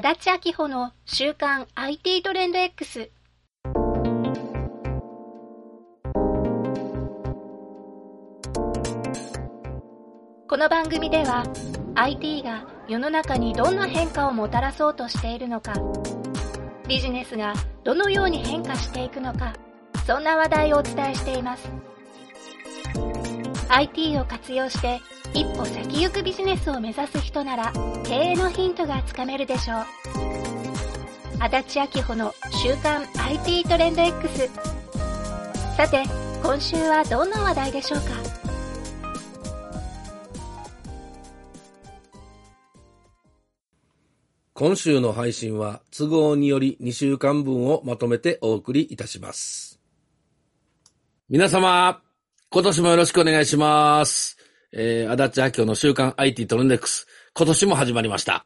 足立明穂の週刊 IT トレンド X。この番組では IT が世の中にどんな変化をもたらそうとしているのか、ビジネスがどのように変化していくのか、そんな話題をお伝えしています。IT を活用して一歩先行くビジネスを目指す人なら経営のヒントがつかめるでしょう。足立明穂の週刊 IT トレンド X。さて、今週はどんな話題でしょうか？今週の配信は都合により2週間分をまとめてお送りいたします。皆様、今年もよろしくお願いします。えー、足立明夫の週刊 IT トレンデックス。今年も始まりました。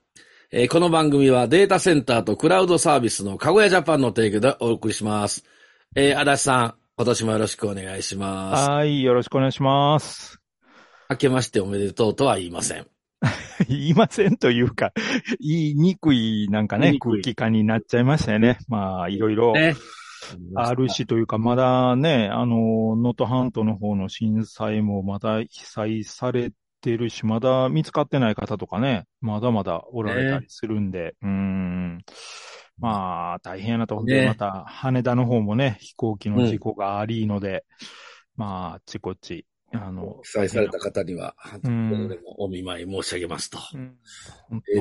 えーこの番組はデータセンターとクラウドサービスのかごやジャパンの提供でお送りします。えー、足立さん、今年もよろしくお願いします。はい、よろしくお願いします。明けましておめでとうとは言いません。言いませんというか、言いにくいなんかね、空気感になっちゃいましたよね。まあ、いろいろね。あるしというか、まだね、あの、能登半島の方の震災もまだ被災されてるし、まだ見つかってない方とかね、まだまだおられたりするんで、うーん。まあ、大変やなと。ねで、また、羽田の方もね、飛行機の事故がありので、まあ、あっちこっち、あの、被災された方には、お見舞い申し上げますと。うん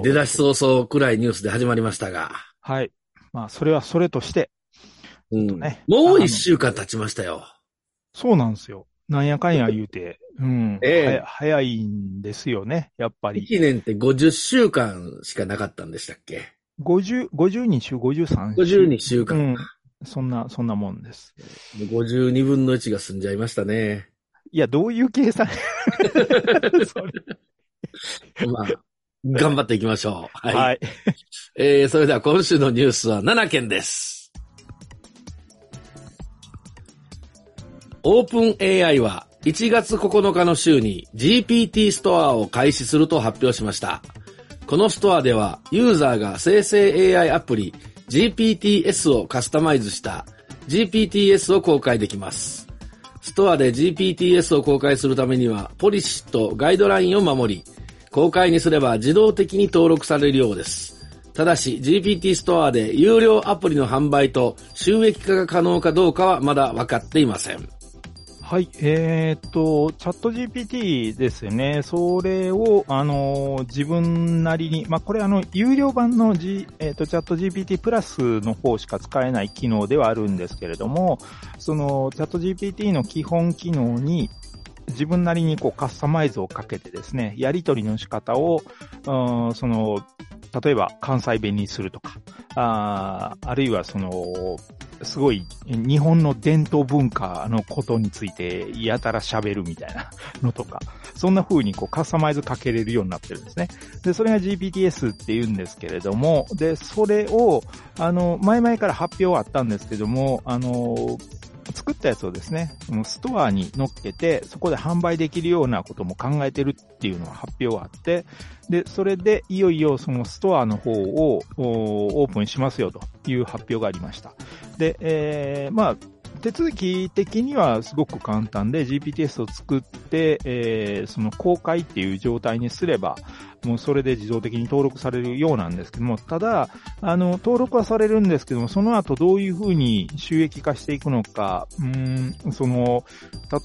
出だし早々暗いニュースで始まりましたが、はい。まあ、それはそれとして、うんねもう一週間経ちましたよ。そうなんですよ。なんやかんや言うて、うん。ええ早いんですよね、やっぱり。一年って50週間しかなかったんでしたっけ？50、52週、53週。?52 週間。うん。そんな、そんなもんです。もう52分の1が済んじゃいましたね。いや、どういう計算？それまあ、頑張っていきましょう。はい。はい。えー、それでは今週のニュースは7件です。オープン AI は1月9日の週に GPT ストアを開始すると発表しました。このストアではユーザーが生成 AI アプリ GPTS をカスタマイズした GPTS を公開できます。ストアで GPTS を公開するためにはポリシーとガイドラインを守り、公開にすれば自動的に登録されるようです。ただし GPT ストアで有料アプリの販売と収益化が可能かどうかはまだ分かっていません。はい。えーっと、チャット GPT ですね。それを、あの、自分なりに、まあ、これあの、有料版の G、えーっと、チャット GPT プラスの方しか使えない機能ではあるんですけれども、その、チャット GPT の基本機能に、自分なりにこうカスタマイズをかけてですね、やり取りの仕方を、うんその、例えば関西弁にするとか、ああるいはその、すごい日本の伝統文化のことについてやたら喋るみたいな のとか、そんな風にこうカスタマイズかけれるようになってるんですね。で、それが GPTS って言うんですけれども、で、それを、あの、前々から発表はあったんですけども、あの、作ったやつをですね、ストアに乗っけて、そこで販売できるようなことも考えてるっていうのが発表があって、で、それでいよいよそのストアの方をオープンしますよという発表がありました。で、えー、まあ、手続き的にはすごく簡単で GPTS を作って、えー、その公開っていう状態にすれば、もうそれで自動的に登録されるようなんですけども、ただ、あの、登録はされるんですけども、その後どういうふうに収益化していくのか、うん、その、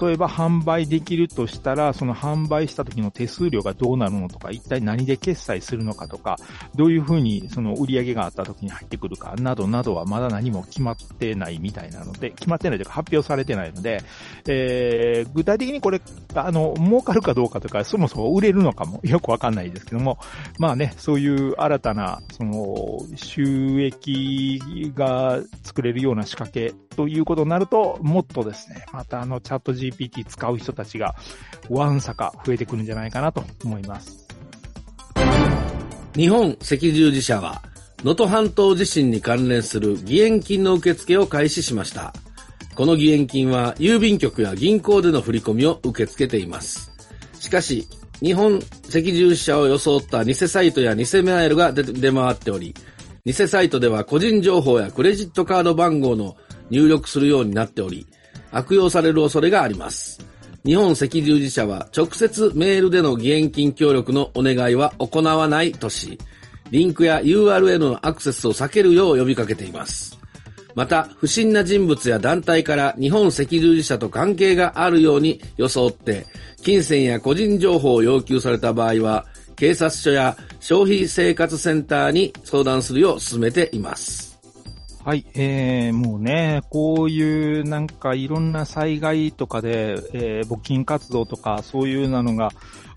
例えば販売できるとしたら、その販売した時の手数料がどうなるのとか、一体何で決済するのかとか、どういうふうにその売り上げがあった時に入ってくるかなどなどはまだ何も決まってないみたいなので、決まってないというか発表されてないので、えー、具体的にこれ、あの、儲かるかどうかとか、そもそも売れるのかもよくわかんないですけども、まあね、そういう新たな、その、収益が作れるような仕掛けということになると、もっとですね、またあの、チャット GPT 使う人たちが、わんさか増えてくるんじゃないかなと思います。日本赤十字社は、能登半島地震に関連する義援金の受付を開始しました。この義援金は郵便局や銀行での振り込みを受け付けています。しかし、日本赤十字社を装った偽サイトや偽メールが出回っており、偽サイトでは個人情報やクレジットカード番号の入力するようになっており、悪用される恐れがあります。日本赤十字社は直接メールでの義援金協力のお願いは行わないとし、リンクや URL のアクセスを避けるよう呼びかけています。また、不審な人物や団体から日本赤十字社と関係があるように装って、金銭や個人情報を要求された場合は、警察署や消費生活センターに相談するよう進めています。はい、えー、もうね、こういうなんかいろんな災害とかで、えー、募金活動とかそういうなのが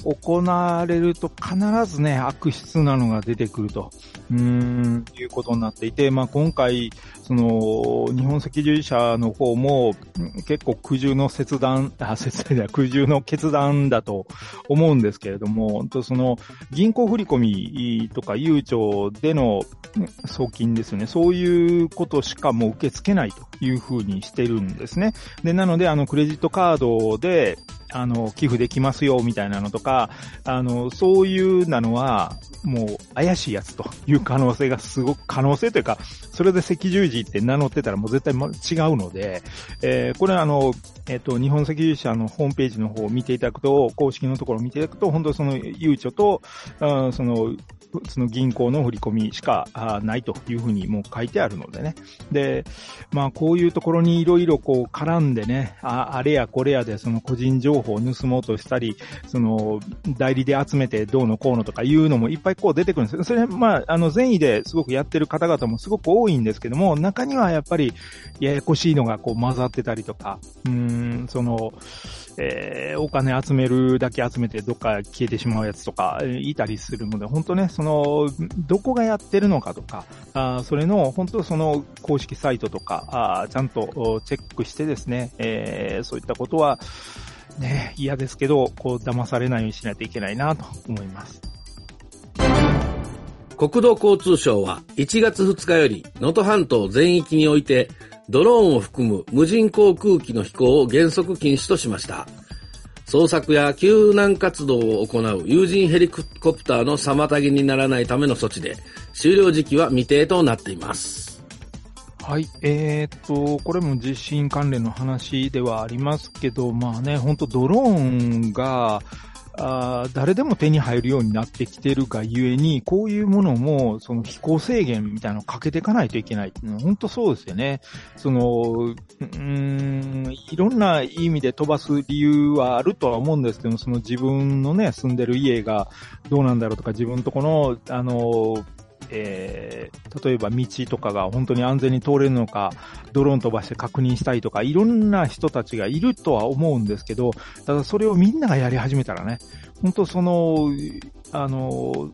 行われると必ずね、悪質なのが出てくると、うん、いうことになっていて、まあ今回、その、日本赤十字社の方も結構苦渋の切断、あ、切断苦渋の決断だと思うんですけれども、本当その、銀行振込とか悠長での送金ですね、そういうことしかもう受け付けないというふうにしてるんですね。で、なので、あの、クレジットカードで、あの、寄付できますよ、みたいなのとか、あの、そういうなのは、もう怪しいやつという可能性がすごく、可能性というか、それで赤十字って名乗ってたらもう絶対違うので、えー、これはあの、えっ、ー、と、日本赤十字社のホームページの方を見ていただくと、公式のところを見ていただくと、本当その、ゆうちょと、あその、その銀行の振り込みしかないというふうにもう書いてあるのでね。で、まあこういうところにいろいろこう絡んでね、ああれやこれやでその個人情報を盗もうとしたり、その代理で集めてどうのこうのとかいうのもいっぱいこう出てくるんですよ。それまああの善意ですごくやってる方々もすごく多いんですけども、中にはやっぱりややこしいのがこう混ざってたりとか、うん、その、えー、お金集めるだけ集めてどっか消えてしまうやつとか、いたりするので、本当ね、その、どこがやってるのかとか、あそれの、本当その公式サイトとか、あちゃんとチェックしてですね、えー、そういったことは、ね、嫌ですけど、こう、騙されないようにしないといけないなと思います。国土交通省は1月2日より能登半島全域においてドローンを含む無人航空機の飛行を原則禁止としました。捜索や救難活動を行う有人ヘリコプターの妨げにならないための措置で、終了時期は未定となっています。はい。えー、っと、これも地震関連の話ではありますけど、まあね、ほんとドローンが、あ誰でも手に入るようになってきてるがゆえに、こういうものも、その飛行制限みたいなのをかけていかないといけないっていうのは、本当そうですよね。その、うん、いろんな意味で飛ばす理由はあるとは思うんですけどその自分のね、住んでる家がどうなんだろうとか、自分とこの、あの、えー、例えば道とかが本当に安全に通れるのか、ドローン飛ばして確認したいとか、いろんな人たちがいるとは思うんですけど、ただそれをみんながやり始めたらね、本当その、あの、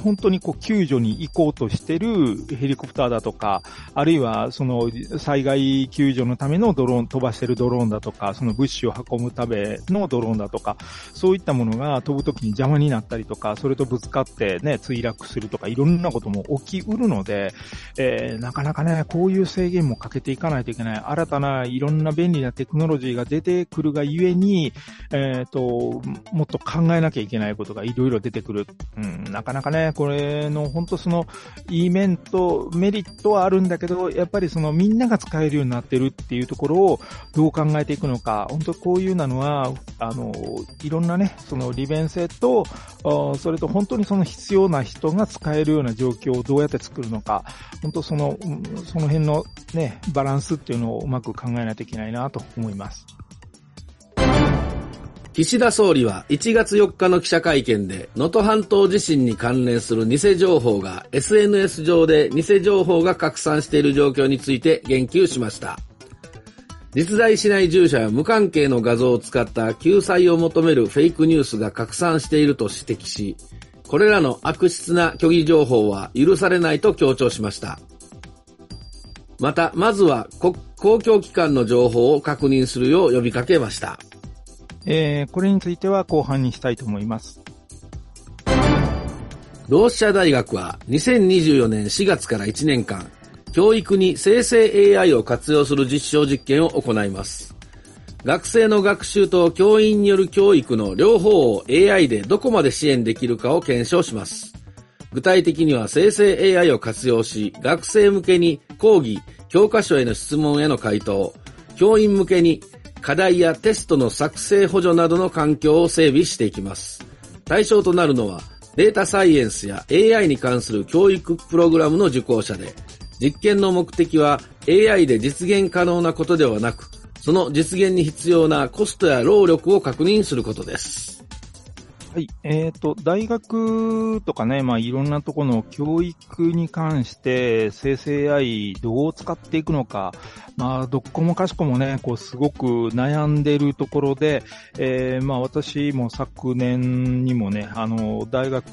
本当にこう救助に行こうとしてるヘリコプターだとか、あるいはその災害救助のためのドローン、飛ばしてるドローンだとか、その物資を運ぶためのドローンだとか、そういったものが飛ぶときに邪魔になったりとか、それとぶつかってね、墜落するとか、いろんなことも起きうるので、えー、なかなかね、こういう制限もかけていかないといけない。新たないろんな便利なテクノロジーが出てくるがゆえに、えっ、ー、と、もっと考えなきゃいけないことがいろいろ出てくる。うん、なかなかね、これの本当その、いい面とメリットはあるんだけど、やっぱりそのみんなが使えるようになってるっていうところをどう考えていくのか、本当こういうなのは、あの、いろんなね、その利便性と、それと本当にその必要な人が使えるような状況をどうやって作るのか、本当その、その辺のね、バランスっていうのをうまく考えないといけないなと思います。岸田総理は1月4日の記者会見で、能登半島地震に関連する偽情報が SNS 上で偽情報が拡散している状況について言及しました。実在しない住所や無関係の画像を使った救済を求めるフェイクニュースが拡散していると指摘し、これらの悪質な虚偽情報は許されないと強調しました。また、まずは公共機関の情報を確認するよう呼びかけました。えー、これについては後半にしたいと思います。同志社大学は2024年4月から1年間、教育に生成 AI を活用する実証実験を行います。学生の学習と教員による教育の両方を AI でどこまで支援できるかを検証します。具体的には生成 AI を活用し、学生向けに講義、教科書への質問への回答、教員向けに課題やテストの作成補助などの環境を整備していきます。対象となるのは、データサイエンスや AI に関する教育プログラムの受講者で、実験の目的は AI で実現可能なことではなく、その実現に必要なコストや労力を確認することです。はい。えっ、ー、と、大学とかね、まあ、いろんなところの教育に関して、生成 AI どう使っていくのか、まあ、どこもかしこもね、こう、すごく悩んでるところで、えー、まあ、私も昨年にもね、あの、大学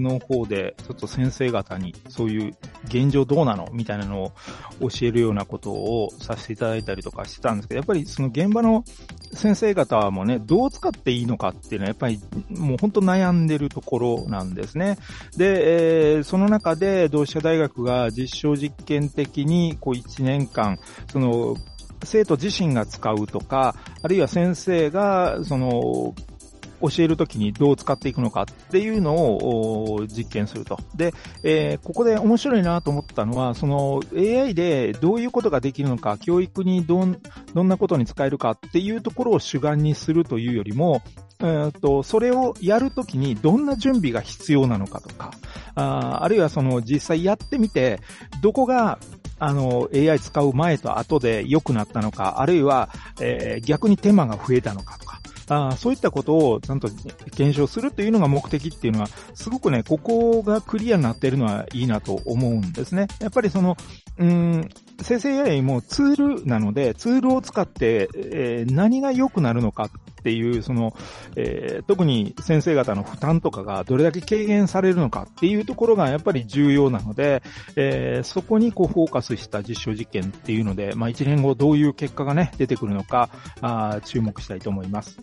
の方で、ちょっと先生方に、そういう現状どうなの？みたいなのを教えるようなことをさせていただいたりとかしてたんですけど、やっぱりその現場の先生方もね、どう使っていいのかっていうのは、やっぱりもう本当悩んでるところなんですね。で、えー、その中で同志社大学が実証実験的にこう1年間、その、生徒自身が使うとか、あるいは先生が、その、教えるときにどう使っていくのかっていうのを実験すると。で、えー、ここで面白いなと思ったのは、その AI でどういうことができるのか、教育にどん、どんなことに使えるかっていうところを主眼にするというよりも、えー、と、それをやるときにどんな準備が必要なのかとか、ああるいはその実際やってみて、どこがあの、AI 使う前と後で良くなったのか、あるいは、えー、逆に手間が増えたのかとか、あそういったことをちゃんと検証するというのが目的っていうのは、すごくね、ここがクリアになっているのはいいなと思うんですね。やっぱりその、うん、生成 AI もツールなので、ツールを使って、えー、何が良くなるのかっていう、その、えー、特に先生方の負担とかがどれだけ軽減されるのかっていうところがやっぱり重要なので、えー、そこにこうフォーカスした実証実験っていうので、まあ1年後どういう結果がね、出てくるのか、あ注目したいと思います。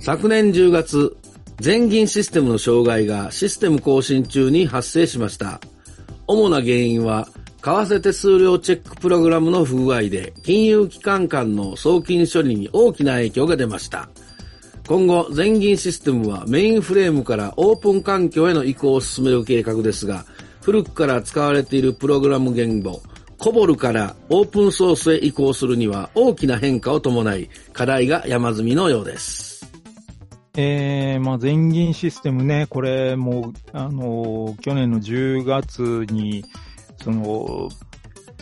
昨年10月、全銀システムの障害がシステム更新中に発生しました。主な原因は、為替手数料チェックプログラムの不具合で、金融機関間の送金処理に大きな影響が出ました。今後、全銀システムはメインフレームからオープン環境への移行を進める計画ですが、古くから使われているプログラム言語、コボルからオープンソースへ移行するには大きな変化を伴い、課題が山積みのようです。えー、まあ、全銀システムね、これもう、あの、去年の10月に、その、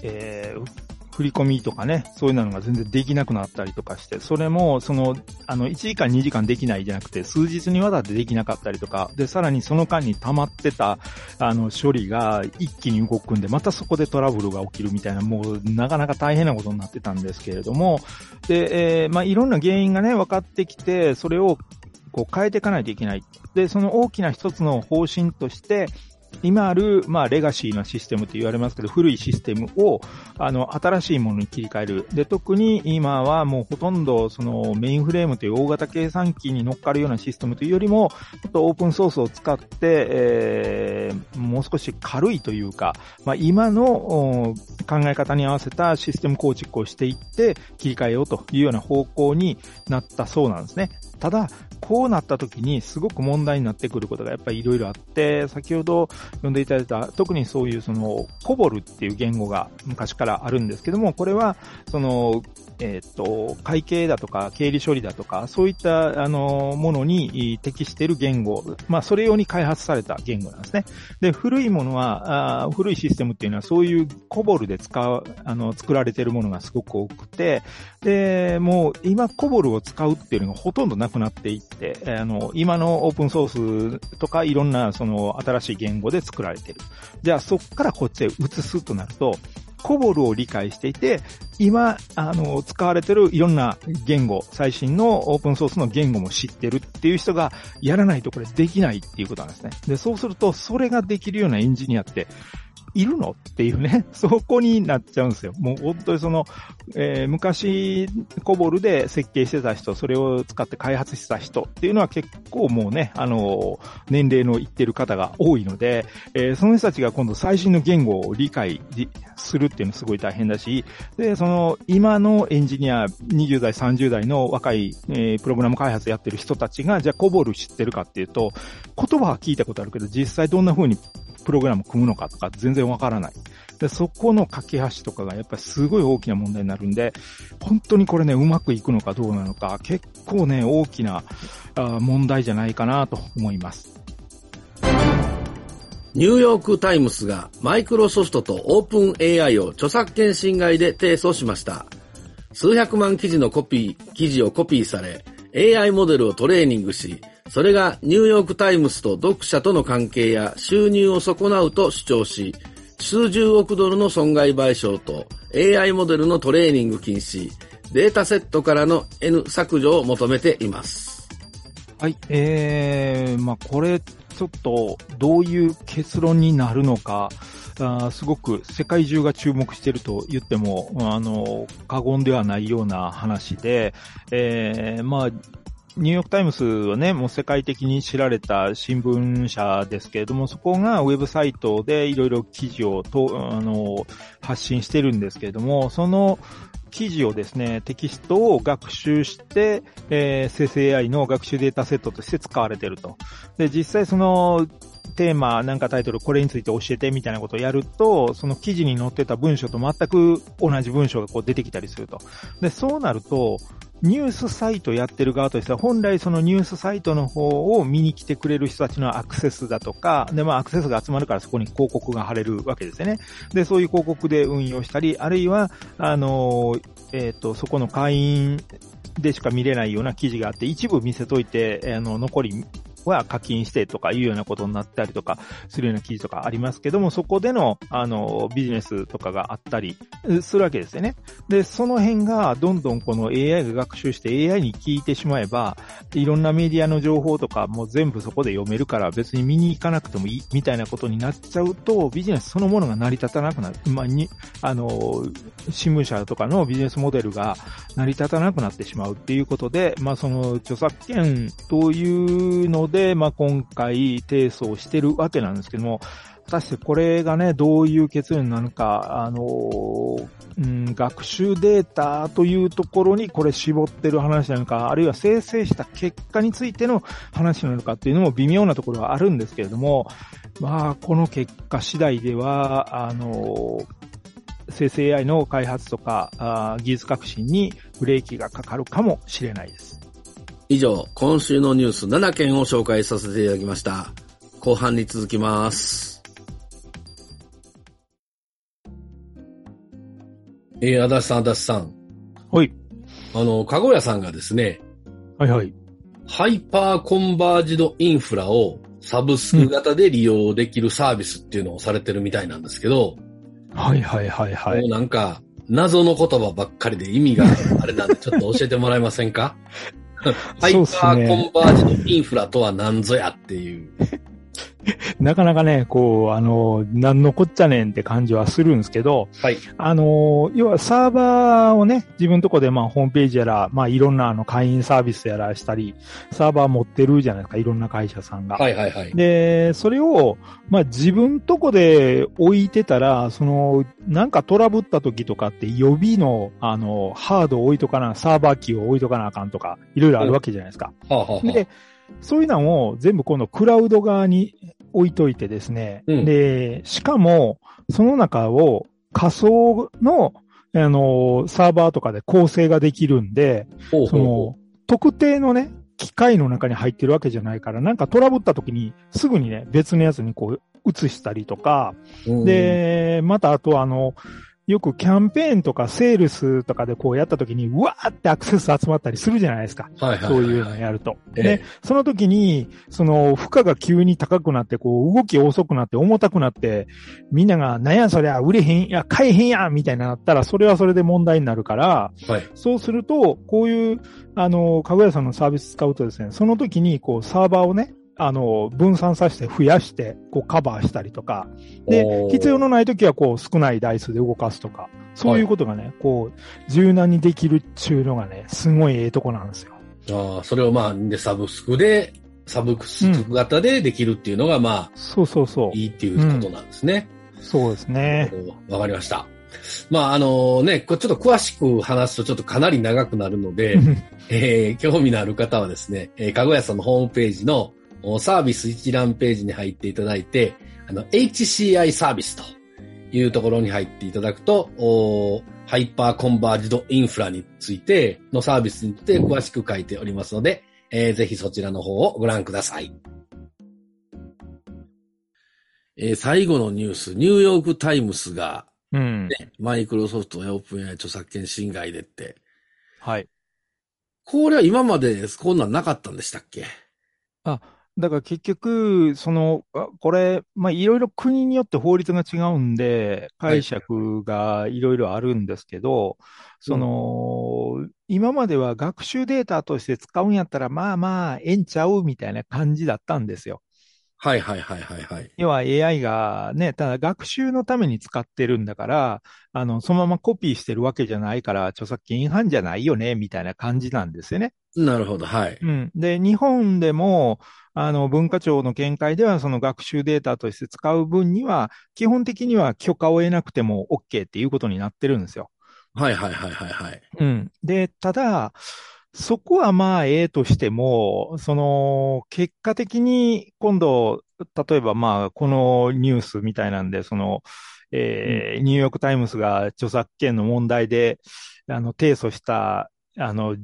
えー、振り込みとかね、そういうのが全然できなくなったりとかして、それも、その、あの、1時間2時間できないじゃなくて、数日にわたってできなかったりとか、で、さらにその間に溜まってた、あの、処理が一気に動くんで、またそこでトラブルが起きるみたいな、もう、なかなか大変なことになってたんですけれども、で、えー、まあ、いろんな原因がね、分かってきて、それをこう変えていかないといけない。で、その大きな一つの方針として、今ある、まあ、レガシーなシステムと言われますけど、古いシステムを、あの、新しいものに切り替える。で、特に今はもうほとんど、その、メインフレームという大型計算機に乗っかるようなシステムというよりも、ちょっとオープンソースを使って、えー、もう少し軽いというか、まあ、今の考え方に合わせたシステム構築をしていって、切り替えようというような方向になったそうなんですね。ただ、こうなった時にすごく問題になってくることがやっぱりいろいろあって、先ほど読んでいただいた、特にそういうその、コボルっていう言語が昔からあるんですけども、これは、その、えっ、と、会計だとか、経理処理だとか、そういった、あの、ものに適している言語、まあ、それ用に開発された言語なんですね。で、古いものは、あ古いシステムっていうのは、そういうコボルで使う、あの、作られているものがすごく多くて、で、もう、今、コボルを使うっていうのがほとんどなくなっていって、あの、今のオープンソースとか、いろんな、その、新しい言語で作られている。じゃあ、そこからこっちへ移すとなると、コボルを理解していて、今、あの、使われてるいろんな言語、最新のオープンソースの言語も知ってるっていう人がやらないとこれできないっていうことなんですね。で、そうすると、それができるようなエンジニアって、いるの？っていうね、そこになっちゃうんですよ。もう本当にその、えー、昔、コボルで設計してた人、それを使って開発してた人っていうのは結構もうね、あの、年齢のいってる方が多いので、えー、その人たちが今度最新の言語を理解するっていうのすごい大変だし、で、その、今のエンジニア、20代、30代の若い、えー、プログラム開発やってる人たちが、じゃあコボル知ってるかっていうと、言葉は聞いたことあるけど、実際どんな風にプログラム組むのかとか全然わからない。で、そこの架け橋とかがやっぱりすごい大きな問題になるんで、本当にこれね、うまくいくのかどうなのか、結構ね、大きなあ問題じゃないかなと思います。ニューヨークタイムズがマイクロソフトとオープン AI を著作権侵害で提訴しました。数百万記事のコピー、記事をコピーされ、AI モデルをトレーニングし、それがニューヨークタイムズと読者との関係や収入を損なうと主張し、数十億ドルの損害賠償と AI モデルのトレーニング禁止、データセットからの N 削除を求めています。はい、えー、まあ、これ、ちょっと、どういう結論になるのか、あすごく世界中が注目していると言っても、あの、過言ではないような話で、えー、まあ、ニューヨークタイムズはね、もう世界的に知られた新聞社ですけれども、そこがウェブサイトでいろいろ記事をと、あの、発信してるんですけれども、その記事をですね、テキストを学習して、えー、生成 AI の学習データセットとして使われてると。で、実際その、テーマ、なんかタイトル、これについて教えてみたいなことをやると、その記事に載ってた文章と全く同じ文章がこう出てきたりすると。で、そうなると、ニュースサイトやってる側としては、本来そのニュースサイトの方を見に来てくれる人たちのアクセスだとか、で、まあアクセスが集まるからそこに広告が貼れるわけですよね。で、そういう広告で運用したり、あるいは、あの、えっ、ー、と、そこの会員でしか見れないような記事があって、一部見せといて、あの、残りは課金してとかいうようなことになったりとかするような記事とかありますけども、そこでの、あの、ビジネスとかがあったりするわけですよね。で、その辺がどんどんこの AI が学習して AI に聞いてしまえば、いろんなメディアの情報とかも全部そこで読めるから別に見に行かなくてもいいみたいなことになっちゃうと、ビジネスそのものが成り立たなくなる。まあ、に、あの、新聞社とかのビジネスモデルが成り立たなくなってしまうっていうことで、まあ、その著作権というので、まあ、今回提訴をしてるわけなんですけども、果たしてこれがね、どういう結論なのか、あの、うん、学習データというところにこれ絞ってる話なのか、あるいは生成した結果についての話なのかっていうのも微妙なところはあるんですけれども、まあ、この結果次第では、あの、生成 AI の開発とか技術革新にブレーキがかかるかもしれないです。以上、今週のニュース7件を紹介させていただきました。後半に続きます。えー、足立さん、足立さん。はい。あの、かごやさんがですね。はいはい。ハイパーコンバージドインフラをサブスク型で利用できるサービスっていうのをされてるみたいなんですけど。うん、はいはいはいはい。もうなんか、謎の言葉ばっかりで意味があれなんで、ちょっと教えてもらえませんか？ハイパーコンバージドインフラとは何ぞやっていう。なかなかね、こう、あの、なんのこっちゃねんって感じはするんですけど、はい。あの、要はサーバーをね、自分のとこでまあホームページやら、まあいろんなあの会員サービスやらしたり、サーバー持ってるじゃないですか、いろんな会社さんが。はいはいはい。で、それを、まあ自分とこで置いてたら、その、なんかトラブった時とかって予備の、あの、ハードを置いとかな、サーバー機を置いとかなあかんとか、いろいろあるわけじゃないですか。はあはあ、で、そういうのを全部このクラウド側に置いといてですね。うん、で、しかも、その中を仮想の、あの、サーバーとかで構成ができるんで、ほうほうその、特定のね、機械の中に入ってるわけじゃないから、なんかトラブった時にすぐにね、別のやつにこう移したりとか、で、またあとあの、よくキャンペーンとかセールスとかでこうやった時に、うわーってアクセス集まったりするじゃないですか。はいはい、はい、そういうのやると。で、その時に、その負荷が急に高くなって、こう動き遅くなって重たくなって、みんなが、なんやそりゃ売れへん、いや、買えへんやみたいななったら、それはそれで問題になるから、はい、そうすると、こういう、あの、かぐやさんのサービス使うとですね、その時に、こう、サーバーをね、あの、分散させて増やして、こうカバーしたりとか、で必要のない時はこう少ない台数で動かすとか、そういうことがね、こう、柔軟にできるっていうのがね、すごいええとこなんですよ。ああ、それをまあ、で、サブスクで、サブスク型でできるっていうのが、まそうそうそあ、いいっていうことなんですね。う。そうですね。わかりました。まあ、あのね、これちょっと詳しく話すとちょっとかなり長くなるので、えー興味のある方はですね、えー、かごやさんのホームページのおサービス一覧ページに入っていただいて、あの、HCI サービスというところに入っていただくと、おハイパーコンバージドインフラについてのサービスについて詳しく書いておりますので、えーぜひそちらの方をご覧ください。えー最後のニュース、ニューヨークタイムスが、うん。マイクロソフトやオープン AI 著作権侵害でって、はい。これは今までこんなんなかったんでしたっけ？だから結局、その、あこれ、まあ、いろいろ国によって法律が違うんで、解釈がいろいろあるんですけど、その、今までは学習データとして使うんやったら、まあまあ、ええんちゃうみたいな感じだったんですよ。はいはいはいはいはい。要は AI がね、ただ学習のために使ってるんだから、あの、そのままコピーしてるわけじゃないから、著作権違反じゃないよね、みたいな感じなんですよね。なるほど、はい。うん。で、日本でも、あの、文化庁の見解では、その学習データとして使う分には、基本的には許可を得なくても OK っていうことになってるんですよ。はいはいはいはいはい。うん。で、ただ、そこはまあ、ええとしても、その、結果的に今度、例えばまあ、このニュースみたいなんで、その、えーニューヨークタイムズが著作権の問題で、あの、提訴した、あの、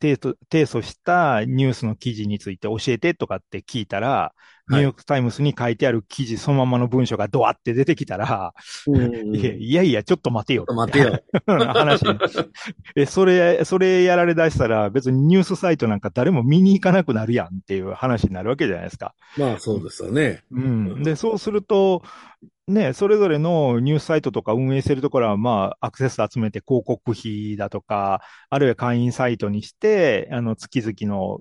提訴、提訴したニュースの記事について教えてとかって聞いたら、ニューヨークタイムズに書いてある記事そのままの文章がドワって出てきたら、いやいや、ちょっと待てよ。待てよ。話。え、それ、それやられだしたら別にニュースサイトなんか誰も見に行かなくなるやんっていう話になるわけじゃないですか。まあそうですよね。うん。で、そうすると、ね、それぞれのニュースサイトとか運営してるところは、まあ、アクセス集めて広告費だとか、あるいは会員サイトにして、あの、月々の、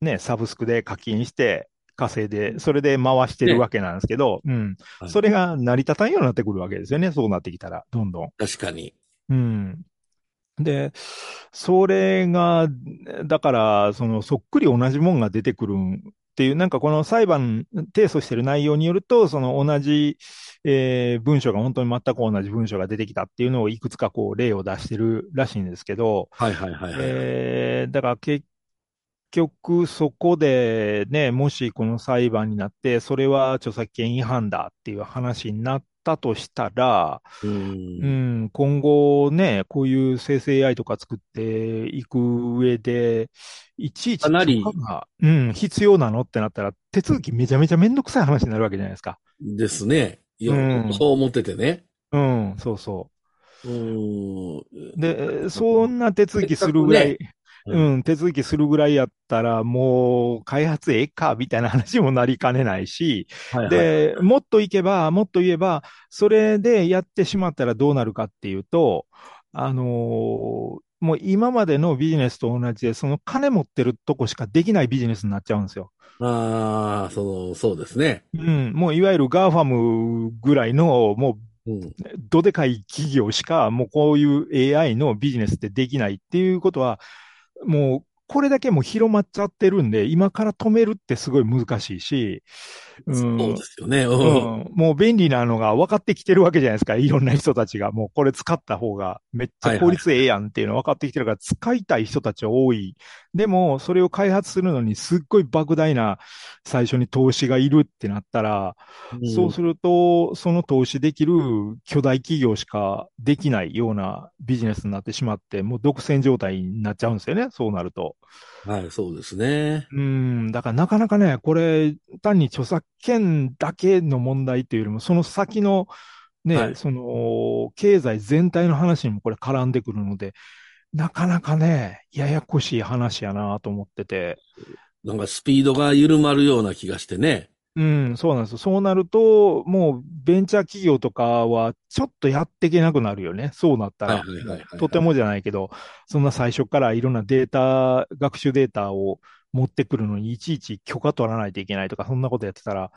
ね、サブスクで課金して、稼いで、それで回してるわけなんですけど、うんは。いそれが成り立たんようになってくるわけですよね。そうなってきたら、どんどん。確かに。うん。で、それが、だから、その、そっくり同じもんが出てくるんっていう、なんかこの裁判、提訴してる内容によると、その同じ、えー文章が本当に全く同じ文章が出てきたっていうのをいくつかこう例を出してるらしいんですけど、はいはいはいはい。えーだから結局そこでね、もしこの裁判になって、それは著作権違反だっていう話になったとしたら、う。うんん、今後ね、こういう生成 AI とか作っていく上で、いちいちうん、必要なのってなったら、手続きめちゃめちゃめんどくさい話になるわけじゃないですか。ですね。うんそう思っててね。うん、そうそうーん。う。で、そんな手続きするぐらい、せうん、手続きするぐらいやったら、もう、開発ええか、みたいな話もなりかねないし、はいはい、で、もっといけば、もっと言えば、それでやってしまったらどうなるかっていうと、あのーもう今までのビジネスと同じで、その金持ってるとこしかできないビジネスになっちゃうんですよ。ああ、その、そうですね。うん、もういわゆる GAFAM ぐらいの、もうん。う、どでかい企業しか、もうこういう AI のビジネスってできないっていうことは、もう、これだけもう広まっちゃってるんで、今から止めるってすごい難しいし、うんそうですよね。う。うんん、もう便利なのが分かってきてるわけじゃないですか。いろんな人たちが。もうこれ使った方がめっちゃ効率ええやんっていうの分かってきてるから、使いたい人たちは多い。でも、それを開発するのにすっごい莫大な最初に投資がいるってなったら、そうすると、その投資できる巨大企業しかできないようなビジネスになってしまって、もう独占状態になっちゃうんですよね。そうなると。はい、そうですね。うん、だからなかなかね、これ、単に著作権だけの問題っていうよりも、その先のね、はいその、経済全体の話にもこれ絡んでくるので、なかなかね、ややこしい話やなと思ってて。なんかスピードが緩まるような気がしてね。うん、そうなんですよ。そうなると、もうベンチャー企業とかはちょっとやっていけなくなるよね。そうなったら。とてもじゃないけど、そんな最初からいろんなデータ、学習データを持ってくるのにいちいち許可取らないといけないとか、そんなことやってたら、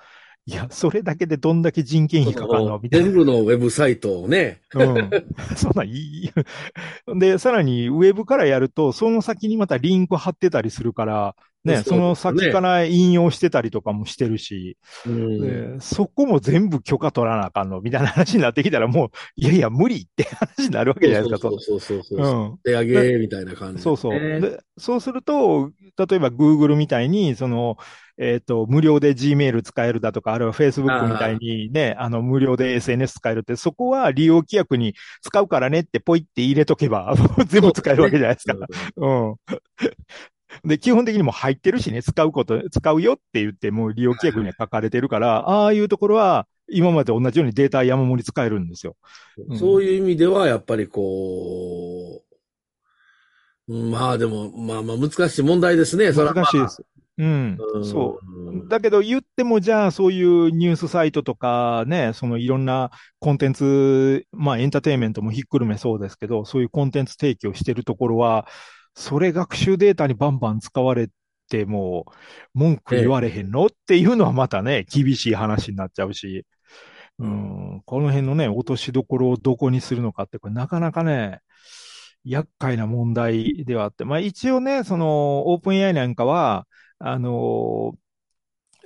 いや、それだけでどんだけ人件費かかるのみたいな。全部のウェブサイトをね。うん。そんなんいい。で、さらにウェブからやると、その先にまたリンク貼ってたりするから、ね、その先から引用してたりとかもしてるし、うんでそこも全部許可取らなあかんのみたいな話になってきたらもう、いやいや、無理って話になるわけじゃないですか、そうそうそうそうう。ん。手上げみたいな感じ、そうそう。ねで、そうすると、例えば Google みたいに、その、えっ、と、無料で Gmail 使えるだとか、あるいは Facebook みたいにね、あの、無料で SNS 使えるって、そこは利用規約に使うからねってポイって入れとけば、全部使えるわけじゃないですか。うん。で、基本的にもう入ってるしね、使うこと、使うよって言って、もう利用規約には書かれてるから、ああいうところは、今まで同じようにデータ山盛り使えるんですよ。うんそういう意味では、やっぱりこう、うんまあでも、まあまあ難しい問題ですね。それはまあ難しいです。うん。うんそう。だけど言っても、じゃあそういうニュースサイトとかね、そのいろんなコンテンツ、まあエンターテインメントもひっくるめそうですけど、そういうコンテンツ提供してるところは、それ学習データにバンバン使われても、文句言われへんのっていうのはまたね、厳しい話になっちゃうし、うん、この辺のね、落としどころをどこにするのかって、これなかなかね、厄介な問題ではあって、まあ一応ね、その、オープン AI なんかは、あの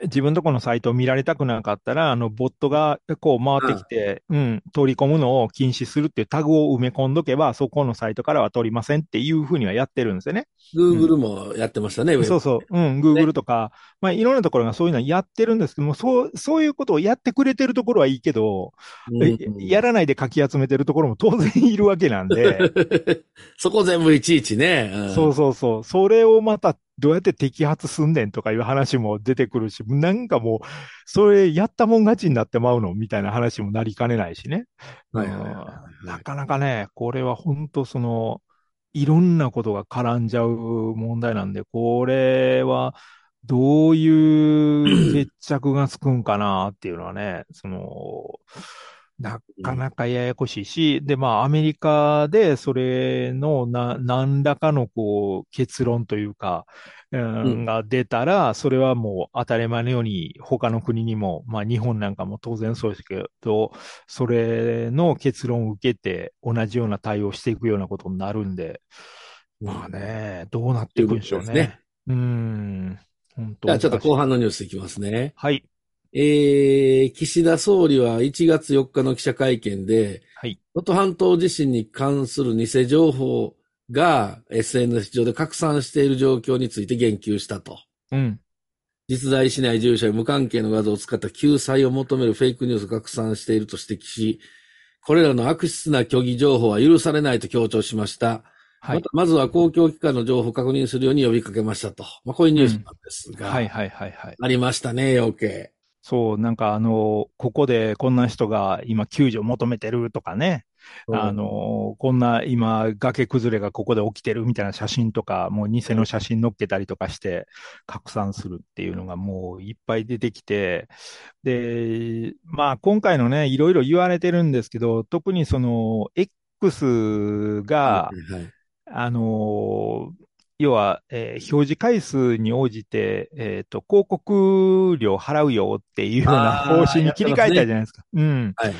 自分とこのサイトを見られたくなかったら、あの、ボットがこう回ってきて、うん、取り込むのを禁止するっていうタグを埋め込んどけば、そこのサイトからは取りませんっていうふうにはやってるんですよね。Google もやってましたね、ウェブそうそう。うん、Google とか、まあいろんなところがそういうのやってるんですけども、そう、そういうことをやってくれてるところはいいけど、うんやらないでかき集めてるところも当然いるわけなんで、そこ全部いちいちね。んそうそうそう。それをまたどうやって摘発すんねんとかいう話も出てくるし、なんかもう、それやったもん勝ちになってまうの？みたいな話もなりかねないしね。はいはいはいはい。うん。なかなかね、これは本当その、いろんなことが絡んじゃう問題なんで、これは、どういう 決着がつくんかなっていうのはね、その、なかなかややこしいし、で、まあ、アメリカでそれのな、何らかのこう、結論というか、うんうんが出たら、それはもう当たり前のように他の国にも、まあ日本なんかも当然そうですけど、それの結論を受けて同じような対応していくようなことになるんで、まあね、どうなっていくんでしょうね。うねうーん。本当じゃあちょっと後半。半のニュースいきますね。はい。えー、岸田総理は1月4日の記者会見で、はい。能登半島地震に関する偽情報が SNS 上で拡散している状況について言及したと。うん。実在しない住所や無関係の画像を使った救済を求めるフェイクニュースを拡散していると指摘し、これらの悪質な虚偽情報は許されないと強調しました。はいまた。まずは公共機関の情報を確認するように呼びかけましたと。まあ、こういうニュースなんですが、はいはいはいはい。ありましたね、要件。そう、なんかあの、ここでこんな人が今救助を求めてるとかね。あの、こんな今崖崩れがここで起きてるみたいな写真とか、もう偽の写真載っけたりとかして拡散するっていうのがもういっぱい出てきて、で、まあ今回のね、いろいろ言われてるんですけど、特にその X がは、いはい。あの要は、えー表示回数に応じて、えっ、と、広告料払うよっていうような方針に切り替えたじゃないですか。うん。はい。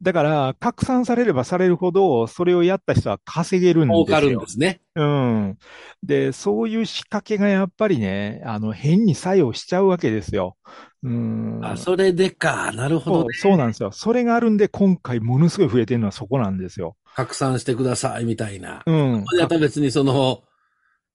だから、拡散されればされるほど、それをやった人は稼げるんですよ。儲かるんですね。うん。で、そういう仕掛けがやっぱりね、あの、変に作用しちゃうわけですよ。うん。あ、それでか。なるほどそう、そうなんですよ。それがあるんで、今回ものすごい増えてるのはそこなんですよ。拡散してください、みたいな。うん。別にその、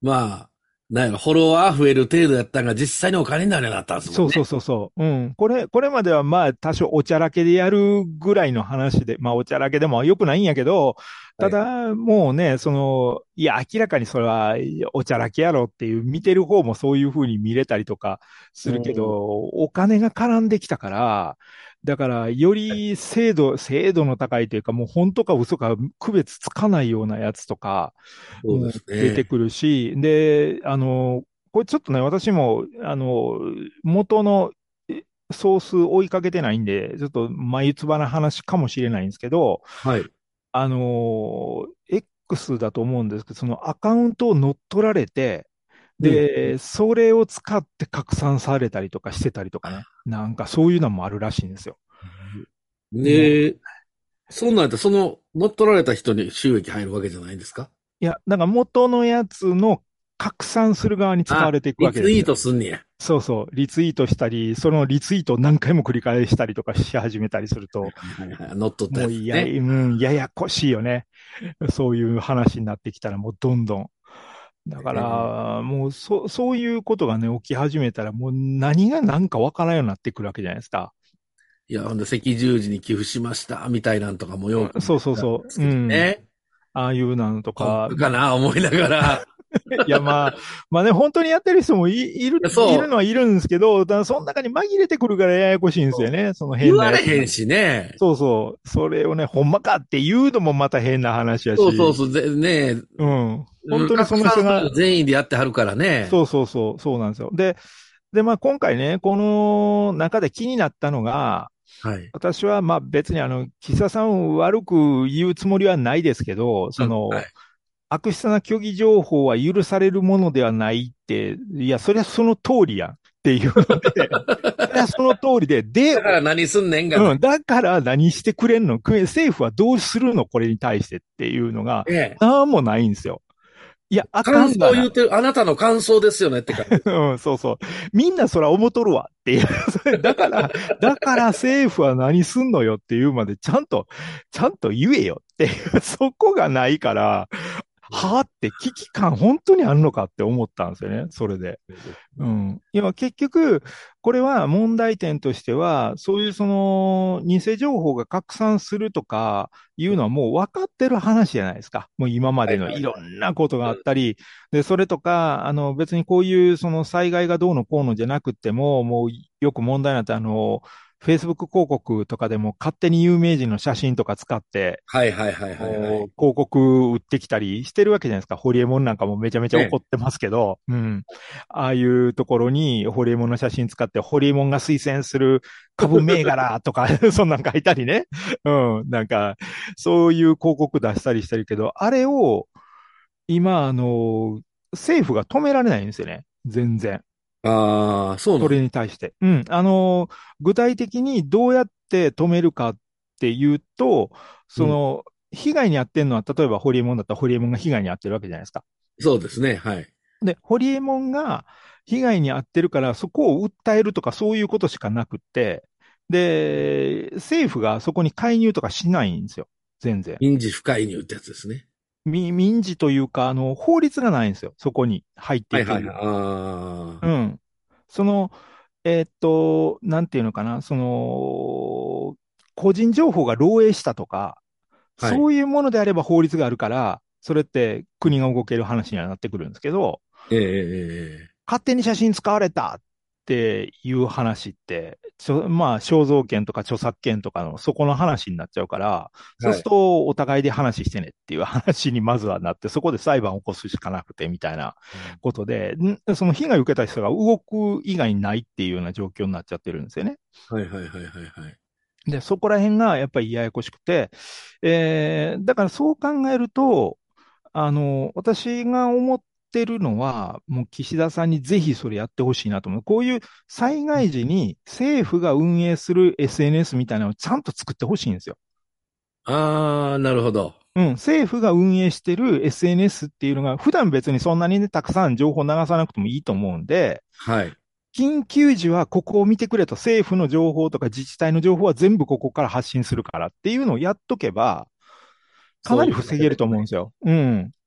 まあ、なんやろ、フォロワー増える程度やったんが実際にお金になるようになったんですもんね。そうそうそうそう。うん。これ、これまではまあ多少おちゃらけでやるぐらいの話で、まあおちゃらけでも良くないんやけど、ただ、もうね、その、いや、明らかにそれはおちゃらけやろっていう、見てる方もそういう風に見れたりとかするけど、お金が絡んできたから、だから、より精度、精度の高いというか、もう本当か嘘か区別つかないようなやつとか。出てくるし、で、あの、これちょっとね、私も、あの、元のえソース追いかけてないんで、ちょっと眉唾な話かもしれないんですけど、はい。あの、X だと思うんですけど、そのアカウントを乗っ取られて、で、それを使って拡散されたりとかしてたりとかね。なんかそういうのもあるらしいんですよ。ねえ、そんなんやったらその乗っ取られた人に収益入るわけじゃないんですか？いや、だから元のやつの拡散する側に使われていくわけですよ。リツイートすんねや。そうそう。リツイートしたり、そのリツイートを何回も繰り返したりとかし始めたりすると、乗っ取ったやつ、もうや、ね。うん、ややこしいよね。そういう話になってきたらもうどんどん。だから、もうそ、そういうことがね、起き始めたら、もう何が何かわからんようになってくるわけじゃないですか。いや、ほんで赤十字に寄付しました、みたいなんとかもよく。そうそうそう。うん。ね。ああいうのとかか、かな、思いながら。いや、まあ、まあね、本当にやってる人もいいる、いるのはいるんですけど、ただその中に紛れてくるからややこしいんですよね、その変言なやつわれへんしね。そうそう。それをね、ほんまかっていうのもまた変な話やし。そうそうそう、ぜねうん。本当にその人が、全員でやってはるからね。そうそうそう、そうなんですよ。で、で、まあ今回ね、この中で気になったのが、はい。私はまあ別にあの、岸田さんを悪く言うつもりはないですけど、その、はい悪質な虚偽情報は許されるものではないって、いや、そりゃその通りやんっていうので、そりゃその通りで、でだ、から何すんねんが。うん、だから何してくれんの？く政府はどうするの？これに対してっていうのが、ねなんもないんですよ。いや、あか感んがな想言うてる、あなたの感想ですよねってか。うん、そうそう。みんなそら思っとるわっていう。だから、だから政府は何すんのよっていうまでちゃんと、ちゃんと言えよっていう、そこがないから、はあって危機感本当にあるのかって思ったんですよね、それで。うん。いや、結局、これは問題点としては、そういうその、偽情報が拡散するとかいうのはもう分かってる話じゃないですか。もう今までのいろんなことがあったり、で、それとか、あの、別にこういうその災害がどうのこうのじゃなくっても、もうよく問題になって、あの、Facebook 広告とかでも勝手に有名人の写真とか使って、はいはいはいはい、はい。広告売ってきたりしてるわけじゃないですか。ホリエモンなんかもめちゃめちゃ怒ってますけど、うん。ああいうところにホリエモンの写真使って、ホリエモンが推薦する株銘柄とか、そんなん書いたりね。うん。なんか、そういう広告出したりしてるけど、あれを、今、あの、政府が止められないんですよね。全然。ああ、そうなのそれに対して。うん。あの、具体的にどうやって止めるかっていうと、その、被害に遭ってんのは、例えばホリエモンだったらホリエモンが被害に遭ってるわけじゃないですか。そうですね、はい。で、ホリエモンが被害に遭ってるから、そこを訴えるとかそういうことしかなくって、で、政府がそこに介入とかしないんですよ。全然。民事不介入ってやつですね。み民事というか、あの、法律がないんですよ。そこに入っていく。はいはいはい。うん。その、えーっと、なんていうのかな、その、個人情報が漏洩したとか、はいそういうものであれば法律があるから、それって国が動ける話にはなってくるんですけど、えええええ勝手に写真使われたっていう話って、ちょまあ、肖像権とか著作権とかのそこの話になっちゃうから、そうするとお互いで話してねっていう話にまずはなって、そこで裁判を起こすしかなくてみたいなことで、んその被害を受けた人が動く以外にないっていうような状況になっちゃってるんですよね。えはいはいはいはいはい。で、そこら辺がやっぱりややこしくて、えー、だからそう考えると、あの、私が思ってるのは、もう岸田さんにぜひそれやってほしいなと思う。こういう災害時に政府が運営する SNS みたいなのをちゃんと作ってほしいんですよ。ああ、なるほど。うん、政府が運営してる SNS っていうのが、普段別にそんなにね、たくさん情報流さなくてもいいと思うんで、はい。緊急時はここを見てくれと、政府の情報とか自治体の情報は全部ここから発信するからっていうのをやっとけば、かなり防げると思うんですよ。うん。いや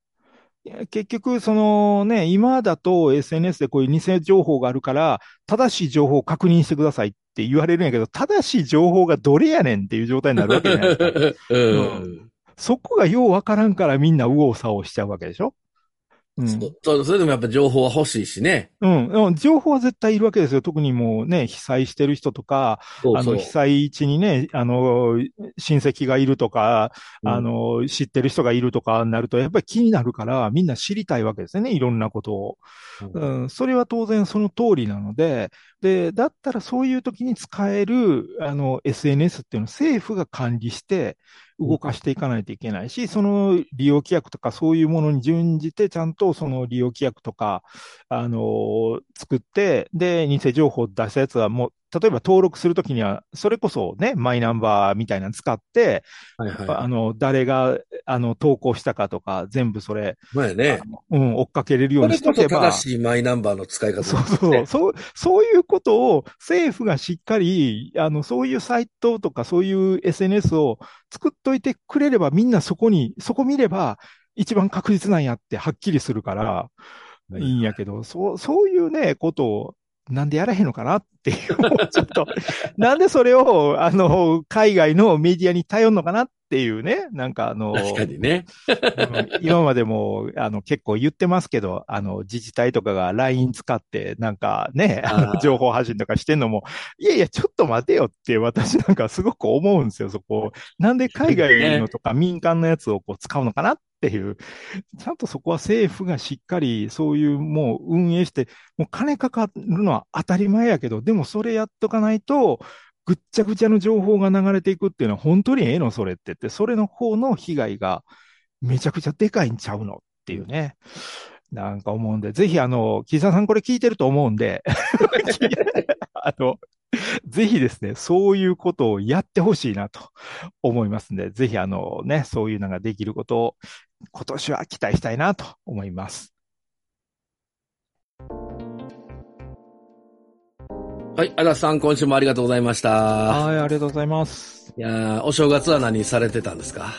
結局、そのね、今だと SNS でこういう偽情報があるから、正しい情報を確認してくださいって言われるんやけど、正しい情報がどれやねんっていう状態になるわけじゃないですか。うん。そこがようわからんからみんな右往左往しちゃうわけでしょうん。そそれでもやっぱ情報は欲しいしね。うん。うん情報は絶対いるわけですよ。特にもうね、被災してる人とか、そうそうあの、被災地にね、あの、親戚がいるとか、うんあの、知ってる人がいるとかになると、やっぱり気になるから、みんな知りたいわけですよね。いろんなことを。うんうん、それは当然その通りなので、で、だったらそういう時に使える、あの、SNS っていうのを政府が管理して、動かしていかないといけないし、その利用規約とかそういうものに準じて、ちゃんとその利用規約とか、あのー作って、で、偽情報を出したやつはもう、例えば登録するときには、それこそね、マイナンバーみたいなの使って、はいはあの、誰が、あの、投稿したかとか、全部それ、い。まあね。うん、追っかけれるようにしとけば。正しいマイナンバーの使い方そうそう、そう、そういうことを政府がしっかり、あの、そういうサイトとかそういう SNS を作っといてくれればみんなそこに、そこ見れば一番確実なんやってはっきりするからいいんやけど、そう、そういうね、ことをなんでやらへんのかなっていう、ちょっと、なんでそれを、あの、海外のメディアに頼るのかなっていうね、なんかあの、確かにね。うん今までも、あの、結構言ってますけど、あの、自治体とかが LINE 使って、なんかね、あの、情報発信とかしてんのも、いやいや、ちょっと待てよって私なんかすごく思うんですよ、そこ。なんで海外のとか民間のやつをこう使うのかなっっていう。ちゃんとそこは政府がしっかりそういうもう運営して、もう金かかるのは当たり前やけど、でもそれやっとかないと、ぐっちゃぐちゃの情報が流れていくっていうのは本当にええのそれってって、それの方の被害がめちゃくちゃでかいんちゃうのっていうね。なんか思うんで、ぜひあの、木澤さんこれ聞いてると思うんで、あの、ぜひですね、そういうことをやってほしいなと思いますんで、ぜひあのね、そういうのができることを今年は期待したいなと思います。はい、足立さん、今週もありがとうございました。はい、ありがとうございます。いやーお正月は何されてたんですか？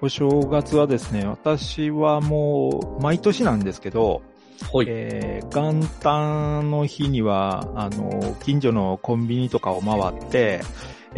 お正月はですね、私はもう毎年なんですけど、ほい。えー元旦の日には、あの、近所のコンビニとかを回って、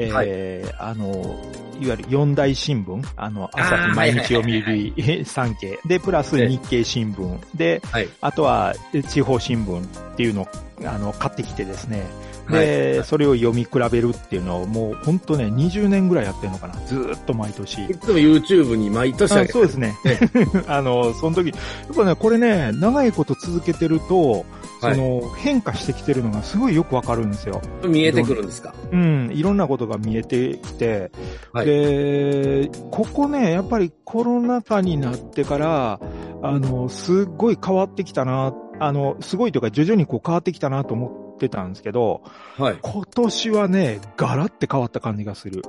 えーあの、いわゆる四大新聞、あの、朝日毎日読売産経、で、プラス日経新聞、で、はい。あとはえ地方新聞っていうのを、あの、買ってきてですね、はい。で、それを読み比べるっていうのをもう本当ね、20年ぐらいやってるのかな、ずーっと毎年。いつも YouTube に毎年あげてあそうですね。あの、その時、やっぱね、これね、長いこと続けてると、そはい。の、変化してきてるのがすごいよくわかるんですよ。見えてくるんですか？うん、いろんなことが見えてきて、はい。で、ここね、やっぱりコロナ禍になってから、あの、すっごい変わってきたな、あの、すごいというか徐々にこう変わってきたなと思ってたんですけど、はい。今年はね、ガラって変わった感じがする。